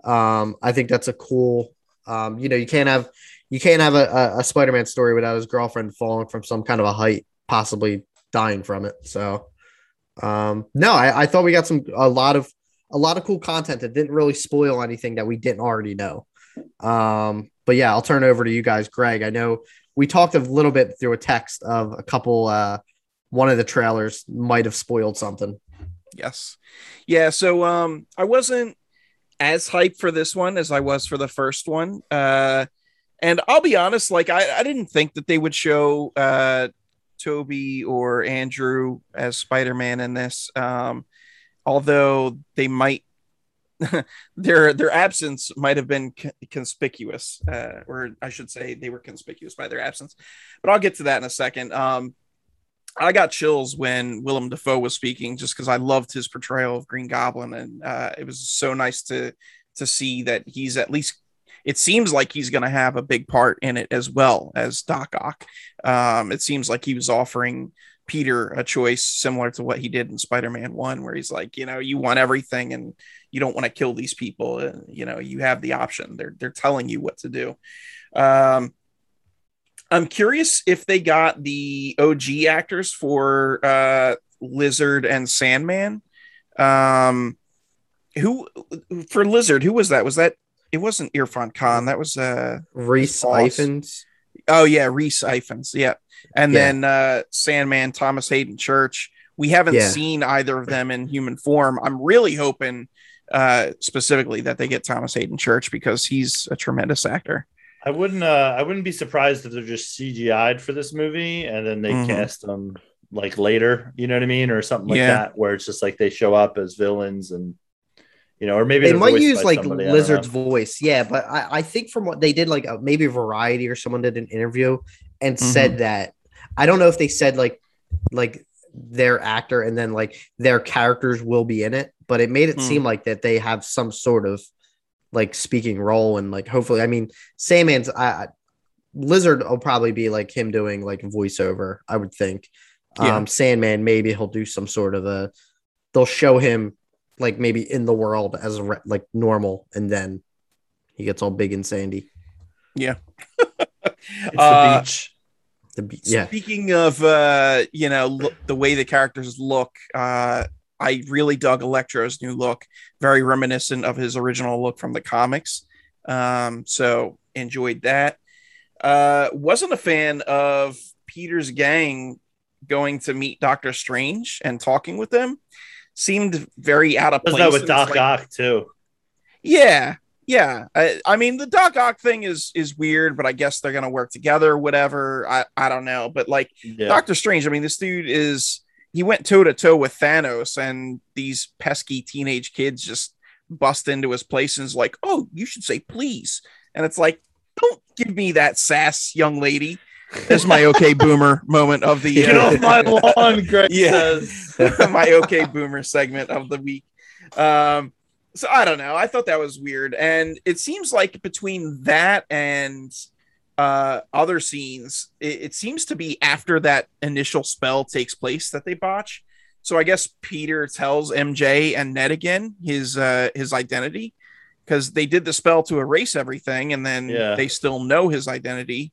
Um, I think that's a cool. Um, you know, you can't have you can't have a, a, Spider-Man story without his girlfriend falling from some kind of a height, possibly dying from it. So, um, no, I, I thought we got some a lot of a lot of cool content that didn't really spoil anything that we didn't already know. Um, but yeah, I'll turn it over to you guys, Greg. I know we talked a little bit through a text of a couple uh one of the trailers might have spoiled something Yes. Yeah. So um I wasn't as hyped for this one as I was for the first one. Uh, and I'll be honest, like I, I didn't think that they would show uh, Tobey or Andrew as Spider-Man in this. Um, although they might their their absence might have been conspicuous, uh, or I should say they were conspicuous by their absence. But I'll get to that in a second. Um, I got chills when Willem Dafoe was speaking, just because I loved his portrayal of Green Goblin, and uh, it was so nice to to see that he's at least. It seems like he's going to have a big part in it as well as Doc Ock. Um, it seems like he was offering Peter a choice similar to what he did in Spider-Man One, where he's like, you know, you want everything and you don't want to kill these people. Uh, you know, you have the option. They're they're telling you what to do. Um, I'm curious if they got the OG actors for uh, Lizard and Sandman. Um, who for Lizard? Who was that? Was that? It wasn't Irfan Khan. That was uh, Rhys Boss. Ifans. Oh yeah, Rhys Ifans. Yeah, and Yeah. then uh, Sandman, Thomas Haden Church. We haven't Yeah. seen either of them in human form. I'm really hoping uh, specifically that they get Thomas Haden Church because he's a tremendous actor. I wouldn't uh I wouldn't be surprised if they're just CGI'd for this movie and then they Mhm. cast them like later, you know what I mean? Or something like Yeah. that, where it's just like they show up as villains and you know, or maybe They might use like somebody, Lizard's voice, yeah. But I, I think from what they did, like uh, maybe Variety or someone did an interview and Mhm. said that I don't know if they said like like their actor and then like their characters will be in it, but it made it Hmm. seem like that they have some sort of like speaking role and like hopefully, I mean, Sandman's I, I Lizard will probably be like him doing like voiceover, I would think. Yeah. Um, Sandman maybe he'll do some sort of a. They'll show him like maybe in the world as re- like normal, and then he gets all big and sandy. Yeah, It's Uh, the beach. The be- yeah, Speaking of, uh, you know, look, the way the characters look, uh, I really dug Electro's new look, very reminiscent of his original look from the comics. Um, so enjoyed that. Uh, wasn't a fan of Peter's gang going to meet Doctor Strange and talking with them. Seemed very out of place. that with Doc like- Ock too? yeah, yeah. I, I mean, the Doc Ock thing is is weird, but I guess they're gonna work together. Whatever. I I don't know, but like. Yeah. Doctor Strange, I mean, this dude is he went toe to toe with Thanos, and these pesky teenage kids just bust into his place and is like, Oh, you should say please. And it's like, don't give me that sass, young lady. That's my okay boomer moment of the year. Get uh, off my lawn, Greg Yeah. says. my okay boomer segment of the week. Um, so I don't know. I thought that was weird, and it seems like between that and uh, other scenes, it, it seems to be after that initial spell takes place that they botch. So I guess Peter tells MJ and Ned again his uh, his identity because they did the spell to erase everything, and then Yeah. they still know his identity.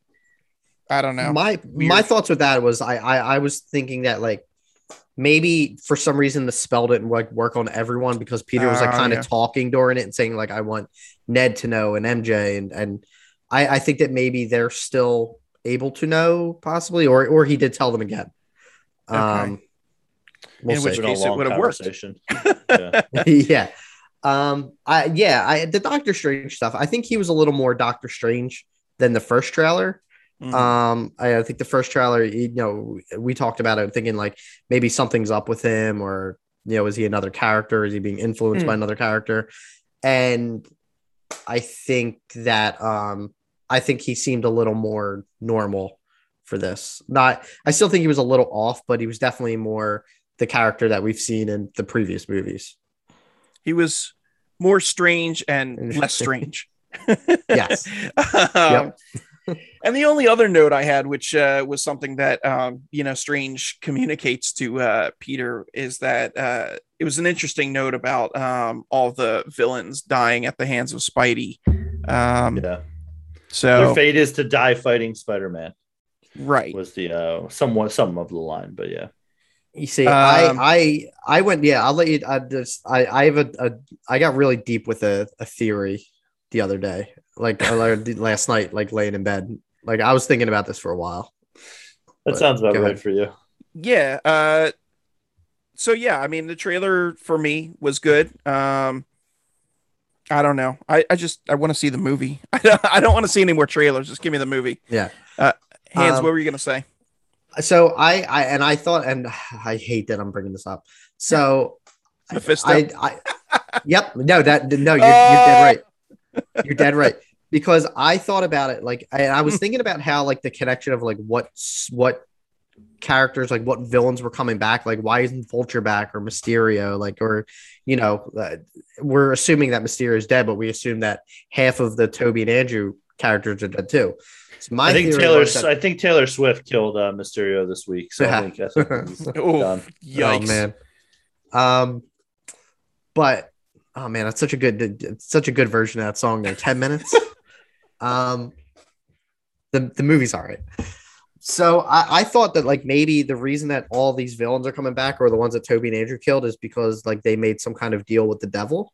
I don't know. my Weird. my thoughts with that was I, I I was thinking that like maybe for some reason the spell didn't like work on everyone because Peter was like Oh, kind yeah. of talking during it and saying like I want Ned to know and MJ and and I I think that maybe they're still able to know possibly or or he did tell them again. Okay. Um, we'll In which see. Been a case it would've worked. Yeah. yeah. Um, I yeah, I the Doctor Strange stuff. I think he was a little more Doctor Strange than the first trailer. Mhm. Um, I, I think the first trailer, you know, we talked about it thinking like maybe something's up with him, or you know, is he another character? Is he being influenced Hmm. by another character? And I think that um I think he seemed a little more normal for this. Not I still think he was a little off, but he was definitely more the character that we've seen in the previous movies. he was more strange and less strange. Yes. Um, and the only other note I had, which uh, was something that um, you know Strange communicates to uh, Peter, is that uh, it was an interesting note about um, all the villains dying at the hands of Spidey. Um, yeah. Their fate is to die fighting Spider-Man. right, Was the uh somewhat some of the line, but yeah. You see, Um, I I I went. Yeah, I'll let you. I just I I have a, a I got really deep with a, a theory the other day, like last night, like laying in bed. Like I was thinking about this for a while. That But sounds about go right ahead. for you. yeah. Uh, so yeah, I mean the trailer for me was good. Um, I don't know. I, I just I want to see the movie. I don't, I don't want to see any more trailers. Just give me the movie. Yeah. Uh, Hans, Um, what were you gonna say? So I, I and I thought, and I hate that I'm bringing this up. So Mephisto. I, I, yep, no, that no, you're, you're dead right. You're dead right. Because I thought about it, like, and I was thinking about how, like, the connection of like what what characters, like, what villains were coming back. Like, why isn't Vulture back or Mysterio? Like, or you know, uh, we're assuming that Mysterio is dead, but we assume that half of the Tobey and Andrew characters are dead too. So my I think Taylor. that- I think Taylor Swift killed uh, Mysterio this week. So I think, I think he's Oh, yikes! Oh man. Um, but oh man, that's such a good, such a good version of that song. There, ten minutes. um, the the movie's all right. So I, I thought that like maybe the reason that all these villains are coming back or the ones that Tobey and Andrew killed is because like they made some kind of deal with the devil,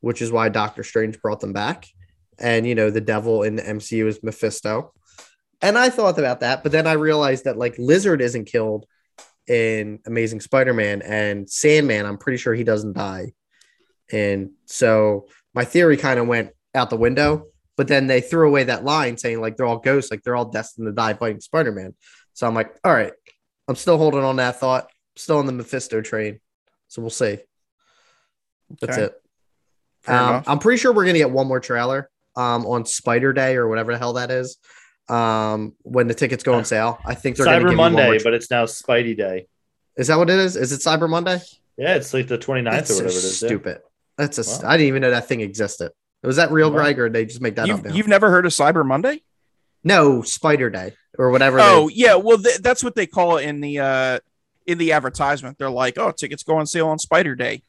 which is why Doctor Strange brought them back. And you know, the devil in the MCU is Mephisto. And I thought about that, but then I realized that like Lizard isn't killed in Amazing Spider-Man and Sandman, I'm pretty sure he doesn't die. And so my theory kind of went out the window, but then they threw away that line saying like they're all ghosts, like they're all destined to die fighting Spider-Man. So I'm like, all right, I'm still holding on that thought, still on the Mephisto train. So we'll see. That's Okay. it. Um. I'm pretty sure we're gonna get one more trailer um, on Spider Day or whatever the hell that is. Um, when the tickets go on sale, I think they're Cyber you one more Monday, tra- but it's now Spidey Day. is that what it is? Is it Cyber Monday? Yeah, it's like the 29th That's or so whatever it is. yeah. That's a. Wow. I didn't even know that thing existed. Was that real, Wow. Greg, or did they just make that up You've, now? you've never heard of Cyber Monday? No, Spider Day or whatever. they- Oh yeah, well th- that's what they call it in the uh in the advertisement. They're like, "Oh, tickets go on sale on Spider Day."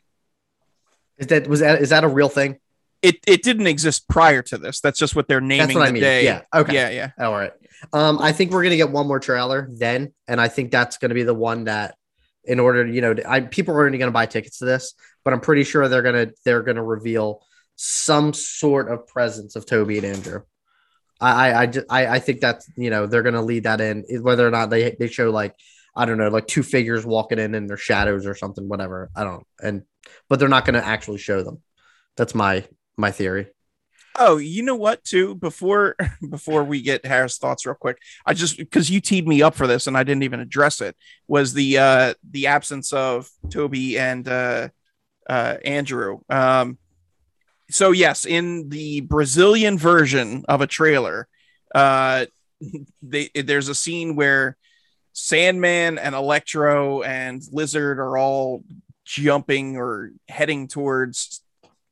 is that was that is that a real thing? It it didn't exist prior to this. That's just what they're naming That's what the I mean. day. Yeah. Okay. Yeah, yeah. All right. Um, I think we're gonna get one more trailer then, and I think that's gonna be the one that, in order, you know, I people are already gonna buy tickets to this, but I'm pretty sure they're gonna they're gonna reveal some sort of presence of Tobey and Andrew. I I I, I, I think that's you know they're gonna lead that in whether or not they they show like I don't know like two figures walking in in their shadows or something whatever I don't and but they're not gonna actually show them. That's my my theory. Oh, you know what? Too before before we get Harry's thoughts real quick, I just because you teed me up for this and I didn't even address it was the uh the absence of Tobey and uh uh Andrew. Um so yes, in the Brazilian version of a trailer, uh they there's a scene where Sandman and Electro and Lizard are all jumping or heading towards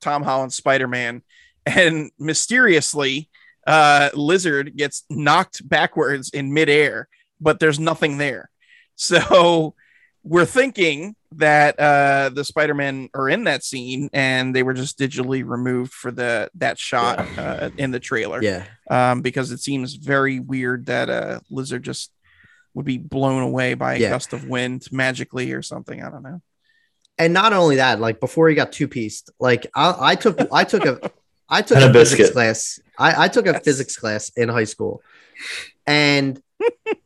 Tom Holland's Spider-Man and mysteriously uh lizard gets knocked backwards in midair but there's nothing there so we're thinking that uh the spider-man are in that scene and they were just digitally removed for the that shot uh, in the trailer Yeah. um because it seems very weird that uh lizard just would be blown away by a Yeah. gust of wind magically or something i don't know and not only that, like before he got two pieced, like I, I took I took a I took a, a physics biscuit. class. I, I took a Yes. physics class in high school, and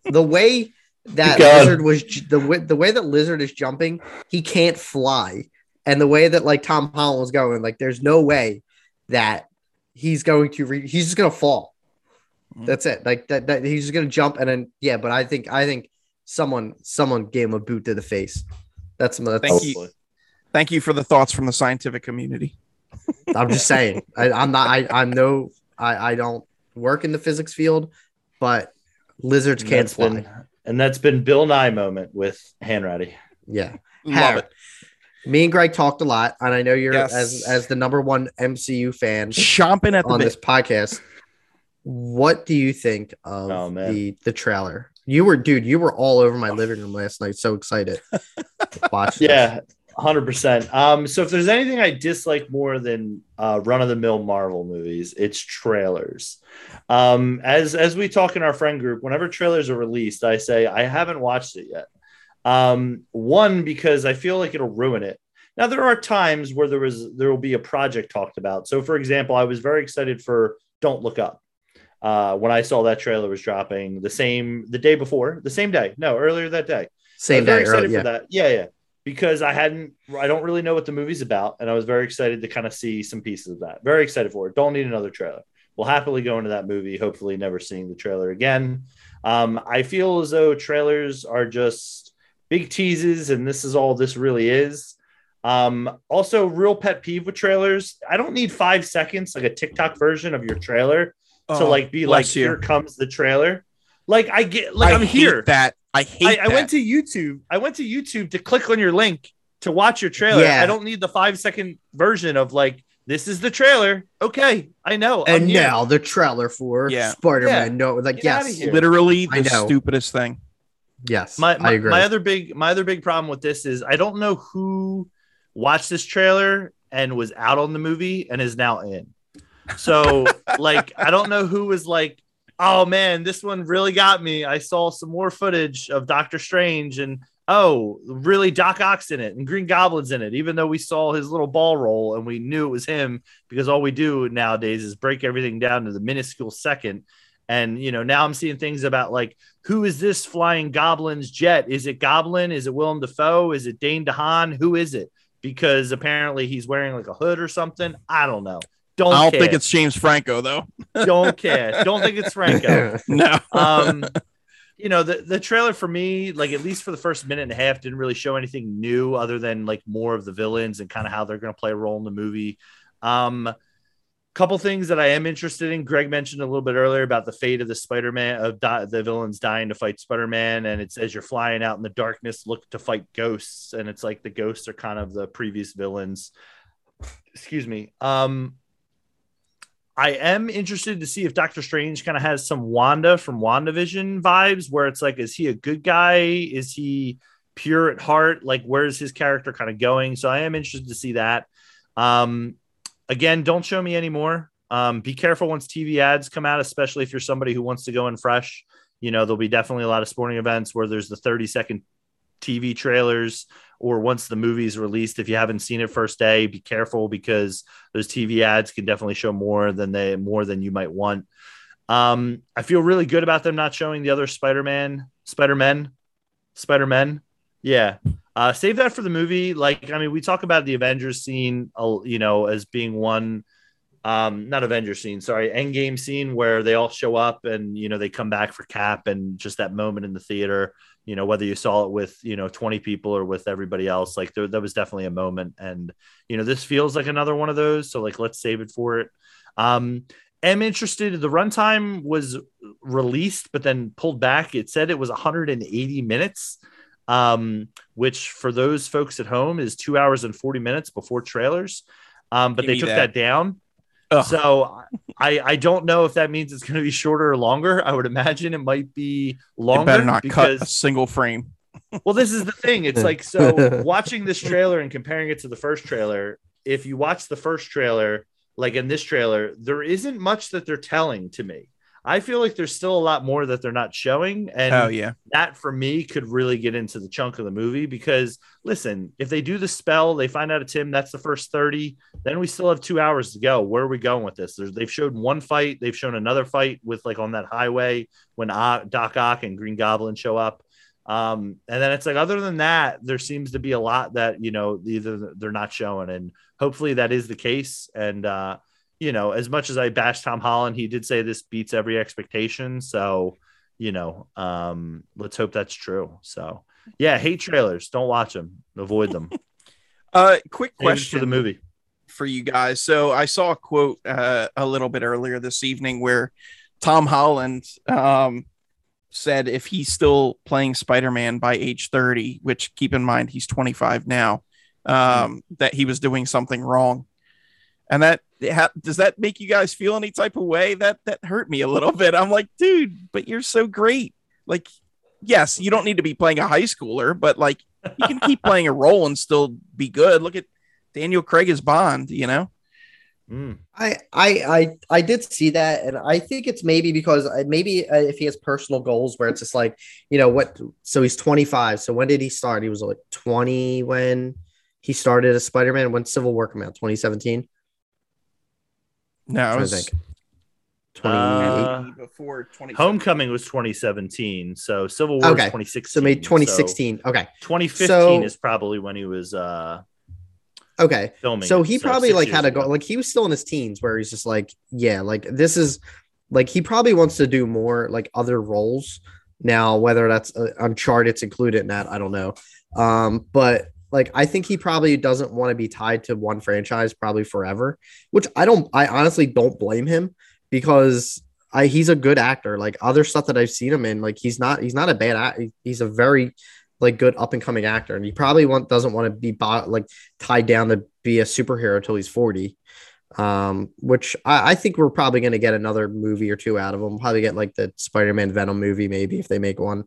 the way that Keep lizard was the way, the way that lizard is jumping, he can't fly, and the way that like Tom Holland was going, like there's no way that he's going to re- he's just gonna fall. Mhm. That's it. Like that, that he's just gonna jump and then yeah. But I think I think someone someone gave him a boot to the face. That's, that's Thank you. thank you for the thoughts from the scientific community I'm just saying. I, I'm not. I, I'm no. I, I don't work in the physics field, but lizards can't that's fly. been- and that's been Bill Nye moment with Hanratty. Yeah. love it Me and Greg talked a lot, and I know you're Yes. as as the number one MCU fan chomping at the on bit this podcast. What do you think of Oh, man. the the trailer? You were, dude. You were all over my living room last night. So excited. to Watch. this. Hundred percent. Um, so if there's anything I dislike more than uh, run of the mill Marvel movies, it's trailers. Um, as as we talk in our friend group, whenever trailers are released, I say I haven't watched it yet. Um, one because I feel like it'll ruin it. Now there are times where there was there will be a project talked about. So for example, I was very excited for Don't Look Up. Uh, when I saw that trailer was dropping the same the day before, the same day, no, earlier that day. Same day. Early, excited yeah. for that. Yeah, yeah. Because I hadn't, I don't really know what the movie's about, and I was very excited to kind of see some pieces of that. Very excited for it. Don't need another trailer. We'll happily go into that movie. Hopefully, never seeing the trailer again. Um, I feel as though trailers are just big teases, and this is all this really is. Um, also, real pet peeve with trailers. I don't need five seconds, like a TikTok version of your trailer, to Oh, like be like, you. here comes the trailer. Like I get, like I I'm hate here. That I hate. I, I went to YouTube. I went to YouTube to click on your link to watch your trailer. Yeah. I don't need the five second version of like this is the trailer. Okay, I know. I'm and here. now the trailer for Yeah. Spider-Man. Yeah. No, like Get outta yes, literally the stupidest thing. yes, my, my, I agree. my other big my other big problem with this is I don't know who watched this trailer and was out on the movie and is now in. So like I don't know who was like, oh man, this one really got me. I saw some more footage of Doctor Strange and oh, really Doc Ock's in it and Green Goblin's in it, even though we saw his little ball roll and we knew it was him because all we do nowadays is break everything down to the minuscule second. And you know, now I'm seeing things about like who is this flying Goblin's jet? Is it Goblin? Is it Willem Dafoe? Is it Dane DeHaan? Who is it? Because apparently he's wearing like a hood or something. I don't know. Don't I don't care. think it's James Franco though. don't care. Don't think it's Franco. No. Um, you know, the the trailer for me, like at least for the first minute and a half, didn't really show anything new other than like more of the villains and kind of how they're going to play a role in the movie. Um, couple things that I am interested in. Greg mentioned a little bit earlier about the fate of the Spider-Man of di- the villains dying to fight Spider-Man, and it says you're flying out in the darkness, look to fight ghosts, and it's like the ghosts are kind of the previous villains. Excuse me. Um, I am interested to see if Doctor Strange kind of has some Wanda from WandaVision vibes, where it's like, is he a good guy? Is he pure at heart? Like, where's his character kind of going? So I am interested to see that. Um, again, don't show me anymore. Um, be careful once TV ads come out, especially if you're somebody who wants to go in fresh. You know, there'll be definitely a lot of sporting events where there's the 30 second TV trailers, or once the movie's released, if you haven't seen it first day, be careful because those TV ads can definitely show more than they more than you might want. Um, I feel really good about them not showing the other Spider-Man, Spider-Man, Spider-Man. Yeah. Uh, save that for the movie. Like, I mean, we talk about the Avengers scene, uh, you know, as being one, um, not Avengers scene, sorry, Endgame scene where they all show up and you know they come back for Cap and just that moment in the theater. You know, whether you saw it with you know twenty people or with everybody else, like there, that was definitely a moment. And you know, this feels like another one of those. So like, let's save it for it. Um, am interested. The runtime was released, but then pulled back. It said it was 180 minutes, um, which for those folks at home is two hours and 40 minutes before trailers. Um, but Give they took that. that, down. Ugh. So I, I don't know if that means it's going to be shorter or longer. I would imagine it might be longer. It better not cut because a single frame. well, this is the thing. It's like so watching this trailer and comparing it to the first trailer. If you watch the first trailer, like in this trailer, there isn't much that they're telling to me. I feel like there's still a lot more that they're not showing, and Oh yeah. that for me could really get into the chunk of the movie because listen, if they do the spell, they find out it's him. That's the first thirty. Then we still have two hours to go. Where are we going with this? There's, they've shown one fight. They've shown another fight with like on that highway when O- Doc Ock and Green Goblin show up. Um, and then it's like other than that, there seems to be a lot that you know either they're not showing, and hopefully that is the case. And uh, you know, as much as I bash Tom Holland, he did say this beats every expectation. So, you know, um, let's hope that's true. So, yeah, hate trailers. Don't watch them. Avoid them. Uh, quick Save question for the movie. for you guys. So I saw a quote uh, a little bit earlier this evening where Tom Holland um, said if he's still playing Spider-Man by age 30, which keep in mind he's 25 now, um, that he was doing something wrong. And that ha- does that make you guys feel any type of way? That that hurt me a little bit. I'm like, dude, but you're so great. Like, yes, you don't need to be playing a high schooler, but like you can keep playing a role and still be good. Look at Daniel Craig as Bond, you know? Mm. I, I I I did see that, and I think it's maybe because uh, maybe uh, if he has personal goals where it's just like you know what. So he's 25. So when did he start? He was like 20 when he started as Spider Man. When Civil War came out, 2017. No, I was think 28. Uh, before 20. Homecoming was 2017, so Civil War Okay, was 2016. so maybe 2016. okay. 2015 So- is probably when he was uh Okay. filming. So it, he probably six like had a goal like he was still in his teens where he's just like, yeah, like this is like he probably wants to do more like other roles. Now, whether that's uh, Uncharted's included in that, I don't know. Um, but like I think he probably doesn't want to be tied to one franchise probably forever, which I don't I honestly don't blame him because I he's a good actor. Like other stuff that I've seen him in, like he's not he's not a bad. He's a very like good up and coming actor, and he probably want, doesn't want to be bo- like tied down to be a superhero till he's 40 um which i, I think we're probably going to get another movie or two out of him probably get like the spider-man venom movie maybe if they make one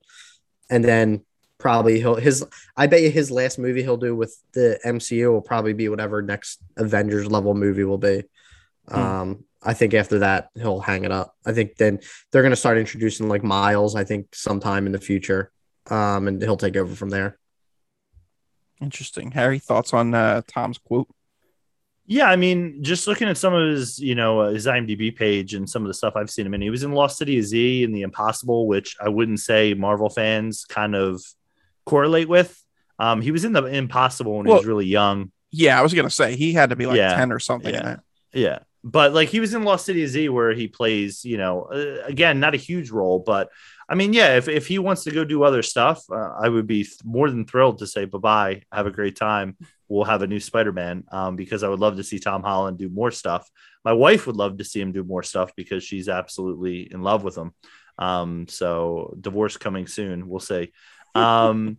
and then probably he'll his i bet you his last movie he'll do with the mcu will probably be whatever next avengers level movie will be Hmm. um i think after that he'll hang it up i think then they're going to start introducing like miles i think sometime in the future um and he'll take over from there Interesting. Harry, thoughts on uh, Tom's quote? Yeah, I mean, just looking at some of his, you know, uh, his IMDb page and some of the stuff I've seen him in, he was in Lost City of Z and The Impossible, which I wouldn't say Marvel fans kind of correlate with. Um, he was in The Impossible when he was really young. Yeah, I was gonna say he had to be like Yeah. 10 or something. Yeah. Yeah. But like he was in Lost City Z where he plays, you know, uh, again, not a huge role, but I mean, yeah, if, if he wants to go do other stuff, uh, I would be th- more than thrilled to say bye bye. Have a great time. We'll have a new Spider Man um, because I would love to see Tom Holland do more stuff. My wife would love to see him do more stuff because she's absolutely in love with him. Um, so divorce coming soon. We'll see. Um,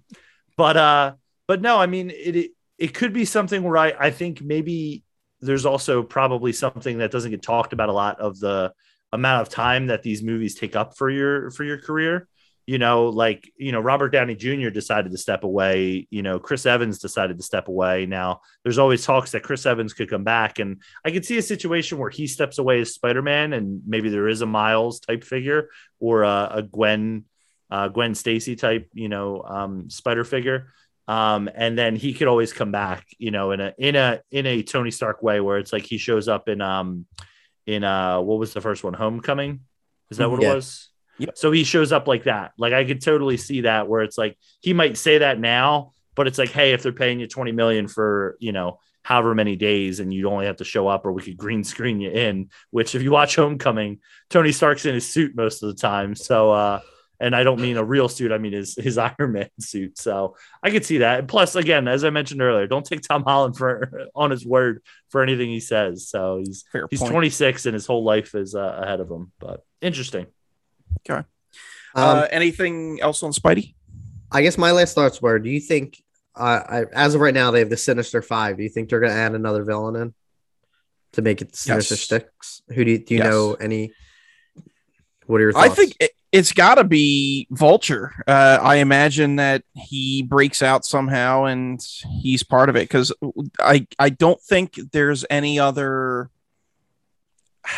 but uh, but no, I mean it. it it could be something where I, I think maybe there's also probably something that doesn't get talked about a lot of the amount of time that these movies take up for your for your career. You know, like you know, Robert Downey Jr. decided to step away. You know, Chris Evans decided to step away. Now, there's always talks that Chris Evans could come back, and I could see a situation where he steps away as Spider Man, and maybe there is a Miles type figure or a, a Gwen, uh, Gwen Stacy type, you know, um, Spider figure um, and then he could always come back, you know, in a in a in a Tony Stark way, where it's like he shows up in um in uh what was the first one, Homecoming? Is that what Yeah. it was? Yep. So he shows up like that. Like I could totally see that where it's like he might say that now, but it's like, hey, if they're paying you twenty million for you know however many days and you only have to show up, or we could green screen you in. Which if you watch Homecoming, Tony Stark's in his suit most of the time. So uh and I don't mean a real suit. I mean his his Iron Man suit. So I could see that. And plus, again, as I mentioned earlier, don't take Tom Holland for on his word for anything he says. So he's Fair he's point. 26 and his whole life is uh, ahead of him. But interesting. um, uh, anything else on Spidey? I guess my last thoughts were: Do you think, uh, I, as of right now, they have the Sinister Five? Do you think they're going to add another villain in to make it Sinister Yes. Six? Who do you, do you Yes. know? Any? What are your thoughts? I think it, it's got to be Vulture. Uh, I imagine that he breaks out somehow and he's part of it because I I don't think there's any other.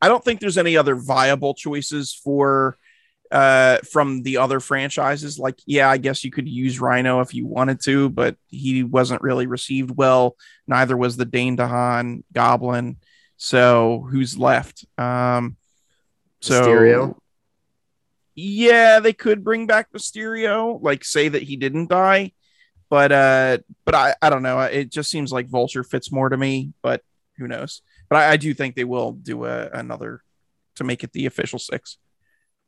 I don't think there's any other viable choices for uh from the other franchises like yeah i guess you could use rhino if you wanted to but he wasn't really received well neither was the dane DeHaan goblin so who's left um so Mysterio? Yeah they could bring back mysterio like say that he didn't die but uh but i i don't know it just seems like vulture fits more to me but who knows but i, I do think they will do a, another to make it the official six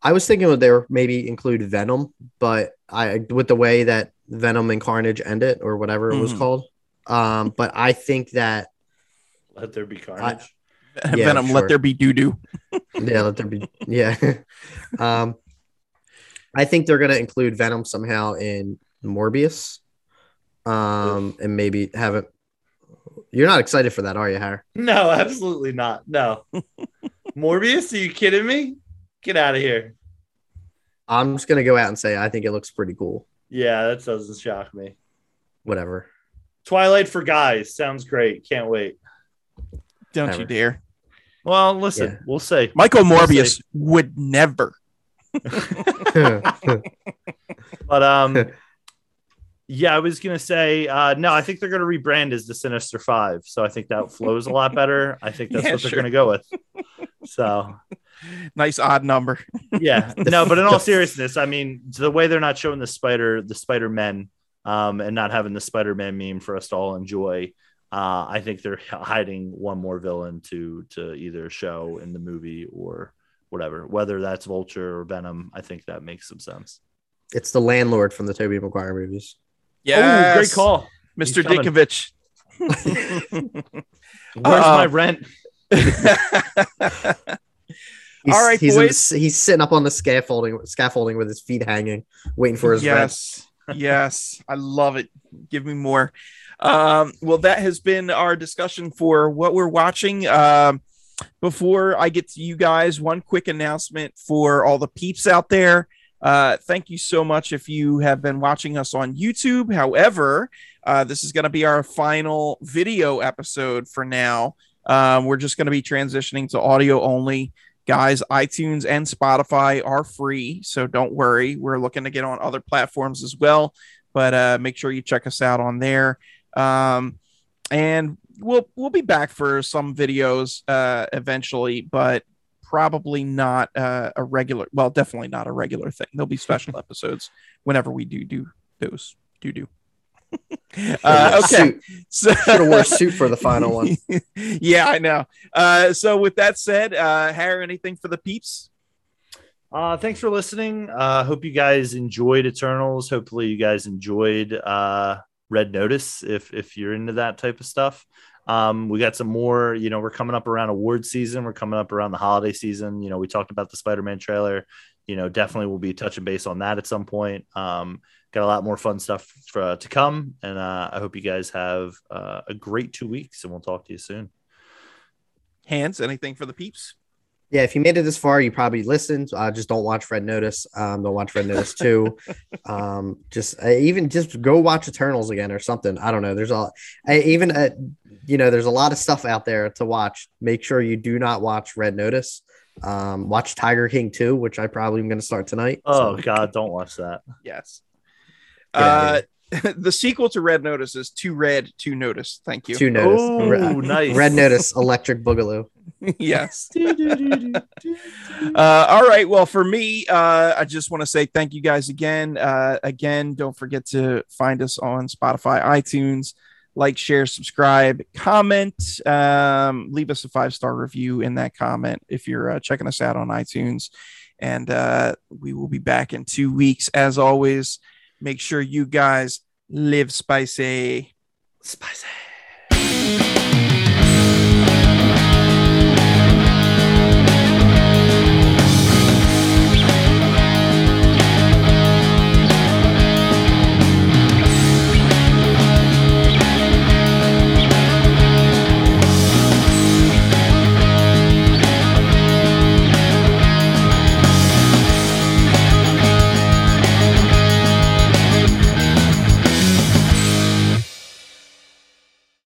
I was thinking would they were maybe include Venom, but I with the way that Venom and Carnage ended or whatever it was Mhm. called. Um, but I think that Let there be carnage. Yeah, venom sure. let there be doo-doo yeah, let there be yeah. um, I think they're gonna include Venom somehow in Morbius, um, and maybe have it. You're not excited for that, are you, Harry? no, absolutely not. No. Morbius, are you kidding me? Get out of here. I'm just gonna go out and say I think it looks pretty cool. Yeah, that doesn't shock me. Whatever. Twilight for guys sounds great. Can't wait. don't Never. you dare Well, listen, Yeah. we'll see. michael We'll morbius would never But um, yeah, I was gonna say uh, no. I think they're gonna rebrand as the Sinister Five, so I think that flows a lot better. I think that's Yeah, what they're gonna go with. So, nice odd number. yeah, no, but in all seriousness, I mean, the way they're not showing the spider, the Spider Men, um, and not having the Spider Man meme for us to all enjoy, uh, I think they're hiding one more villain to to either show in the movie or whatever. Whether that's Vulture or Venom, I think that makes some sense. It's the landlord from the Tobey Maguire movies. Yeah, great call, Mr. Ditkovich. Where's uh, my rent? He's, All right, he's, boys. The, he's sitting up on the scaffolding, scaffolding with his feet hanging, waiting for his yes, yes, I love it. Give me more. Um, well, that has been our discussion for what we're watching. Um, before I get to you guys, one quick announcement for all the peeps out there. Uh, thank you so much if you have been watching us on YouTube. However, uh, this is going to be our final video episode for now. Um, we're just going to be transitioning to audio only guys itunes and spotify are free so don't worry we're looking to get on other platforms as well but uh, make sure you check us out on there um, and we'll we'll be back for some videos uh, eventually but probably not uh, a regular well definitely not a regular thing there'll be special episodes whenever we do do those do do uh, okay, so should have wore a suit for the final one. yeah, I know. Uh, so with that said, uh, Harry, anything for the peeps? Uh, thanks for listening. Uh, hope you guys enjoyed Eternals. Hopefully, you guys enjoyed uh, Red Notice. If if you're into that type of stuff, um, we got some more. You know, we're coming up around award season. We're coming up around the holiday season. You know, we talked about the Spider-Man trailer. You know, definitely we'll be touching base on that at some point. Um, got a lot more fun stuff for, uh, to come. And uh, I hope you guys have uh, a great two weeks, and we'll talk to you soon. Hans, anything for the peeps? Yeah, if you made it this far, you probably listened. Uh, just don't watch Red Notice. Um, don't watch Red Notice two. um, just uh, even just go watch Eternals again or something. I don't know. There's a I, even a, you know there's a lot of stuff out there to watch. Make sure you do not watch Red Notice. Um, watch Tiger King two, which I probably am going to start tonight. Oh so. God, don't watch that. yes. Uh, the sequel to Red Notice is Too Red, Too Notice. Thank you. Too Notice. Oh, Red, nice. Red Notice, Electric Boogaloo. yes. uh, all right. Well, for me, uh, I just want to say thank you guys again. Uh, again, don't forget to find us on Spotify, iTunes. Like, share, subscribe, comment, um, leave us a five star review in that comment if you're uh, checking us out on iTunes. And uh, we will be back in two weeks. As always, Make sure you guys live spicy. Spicy.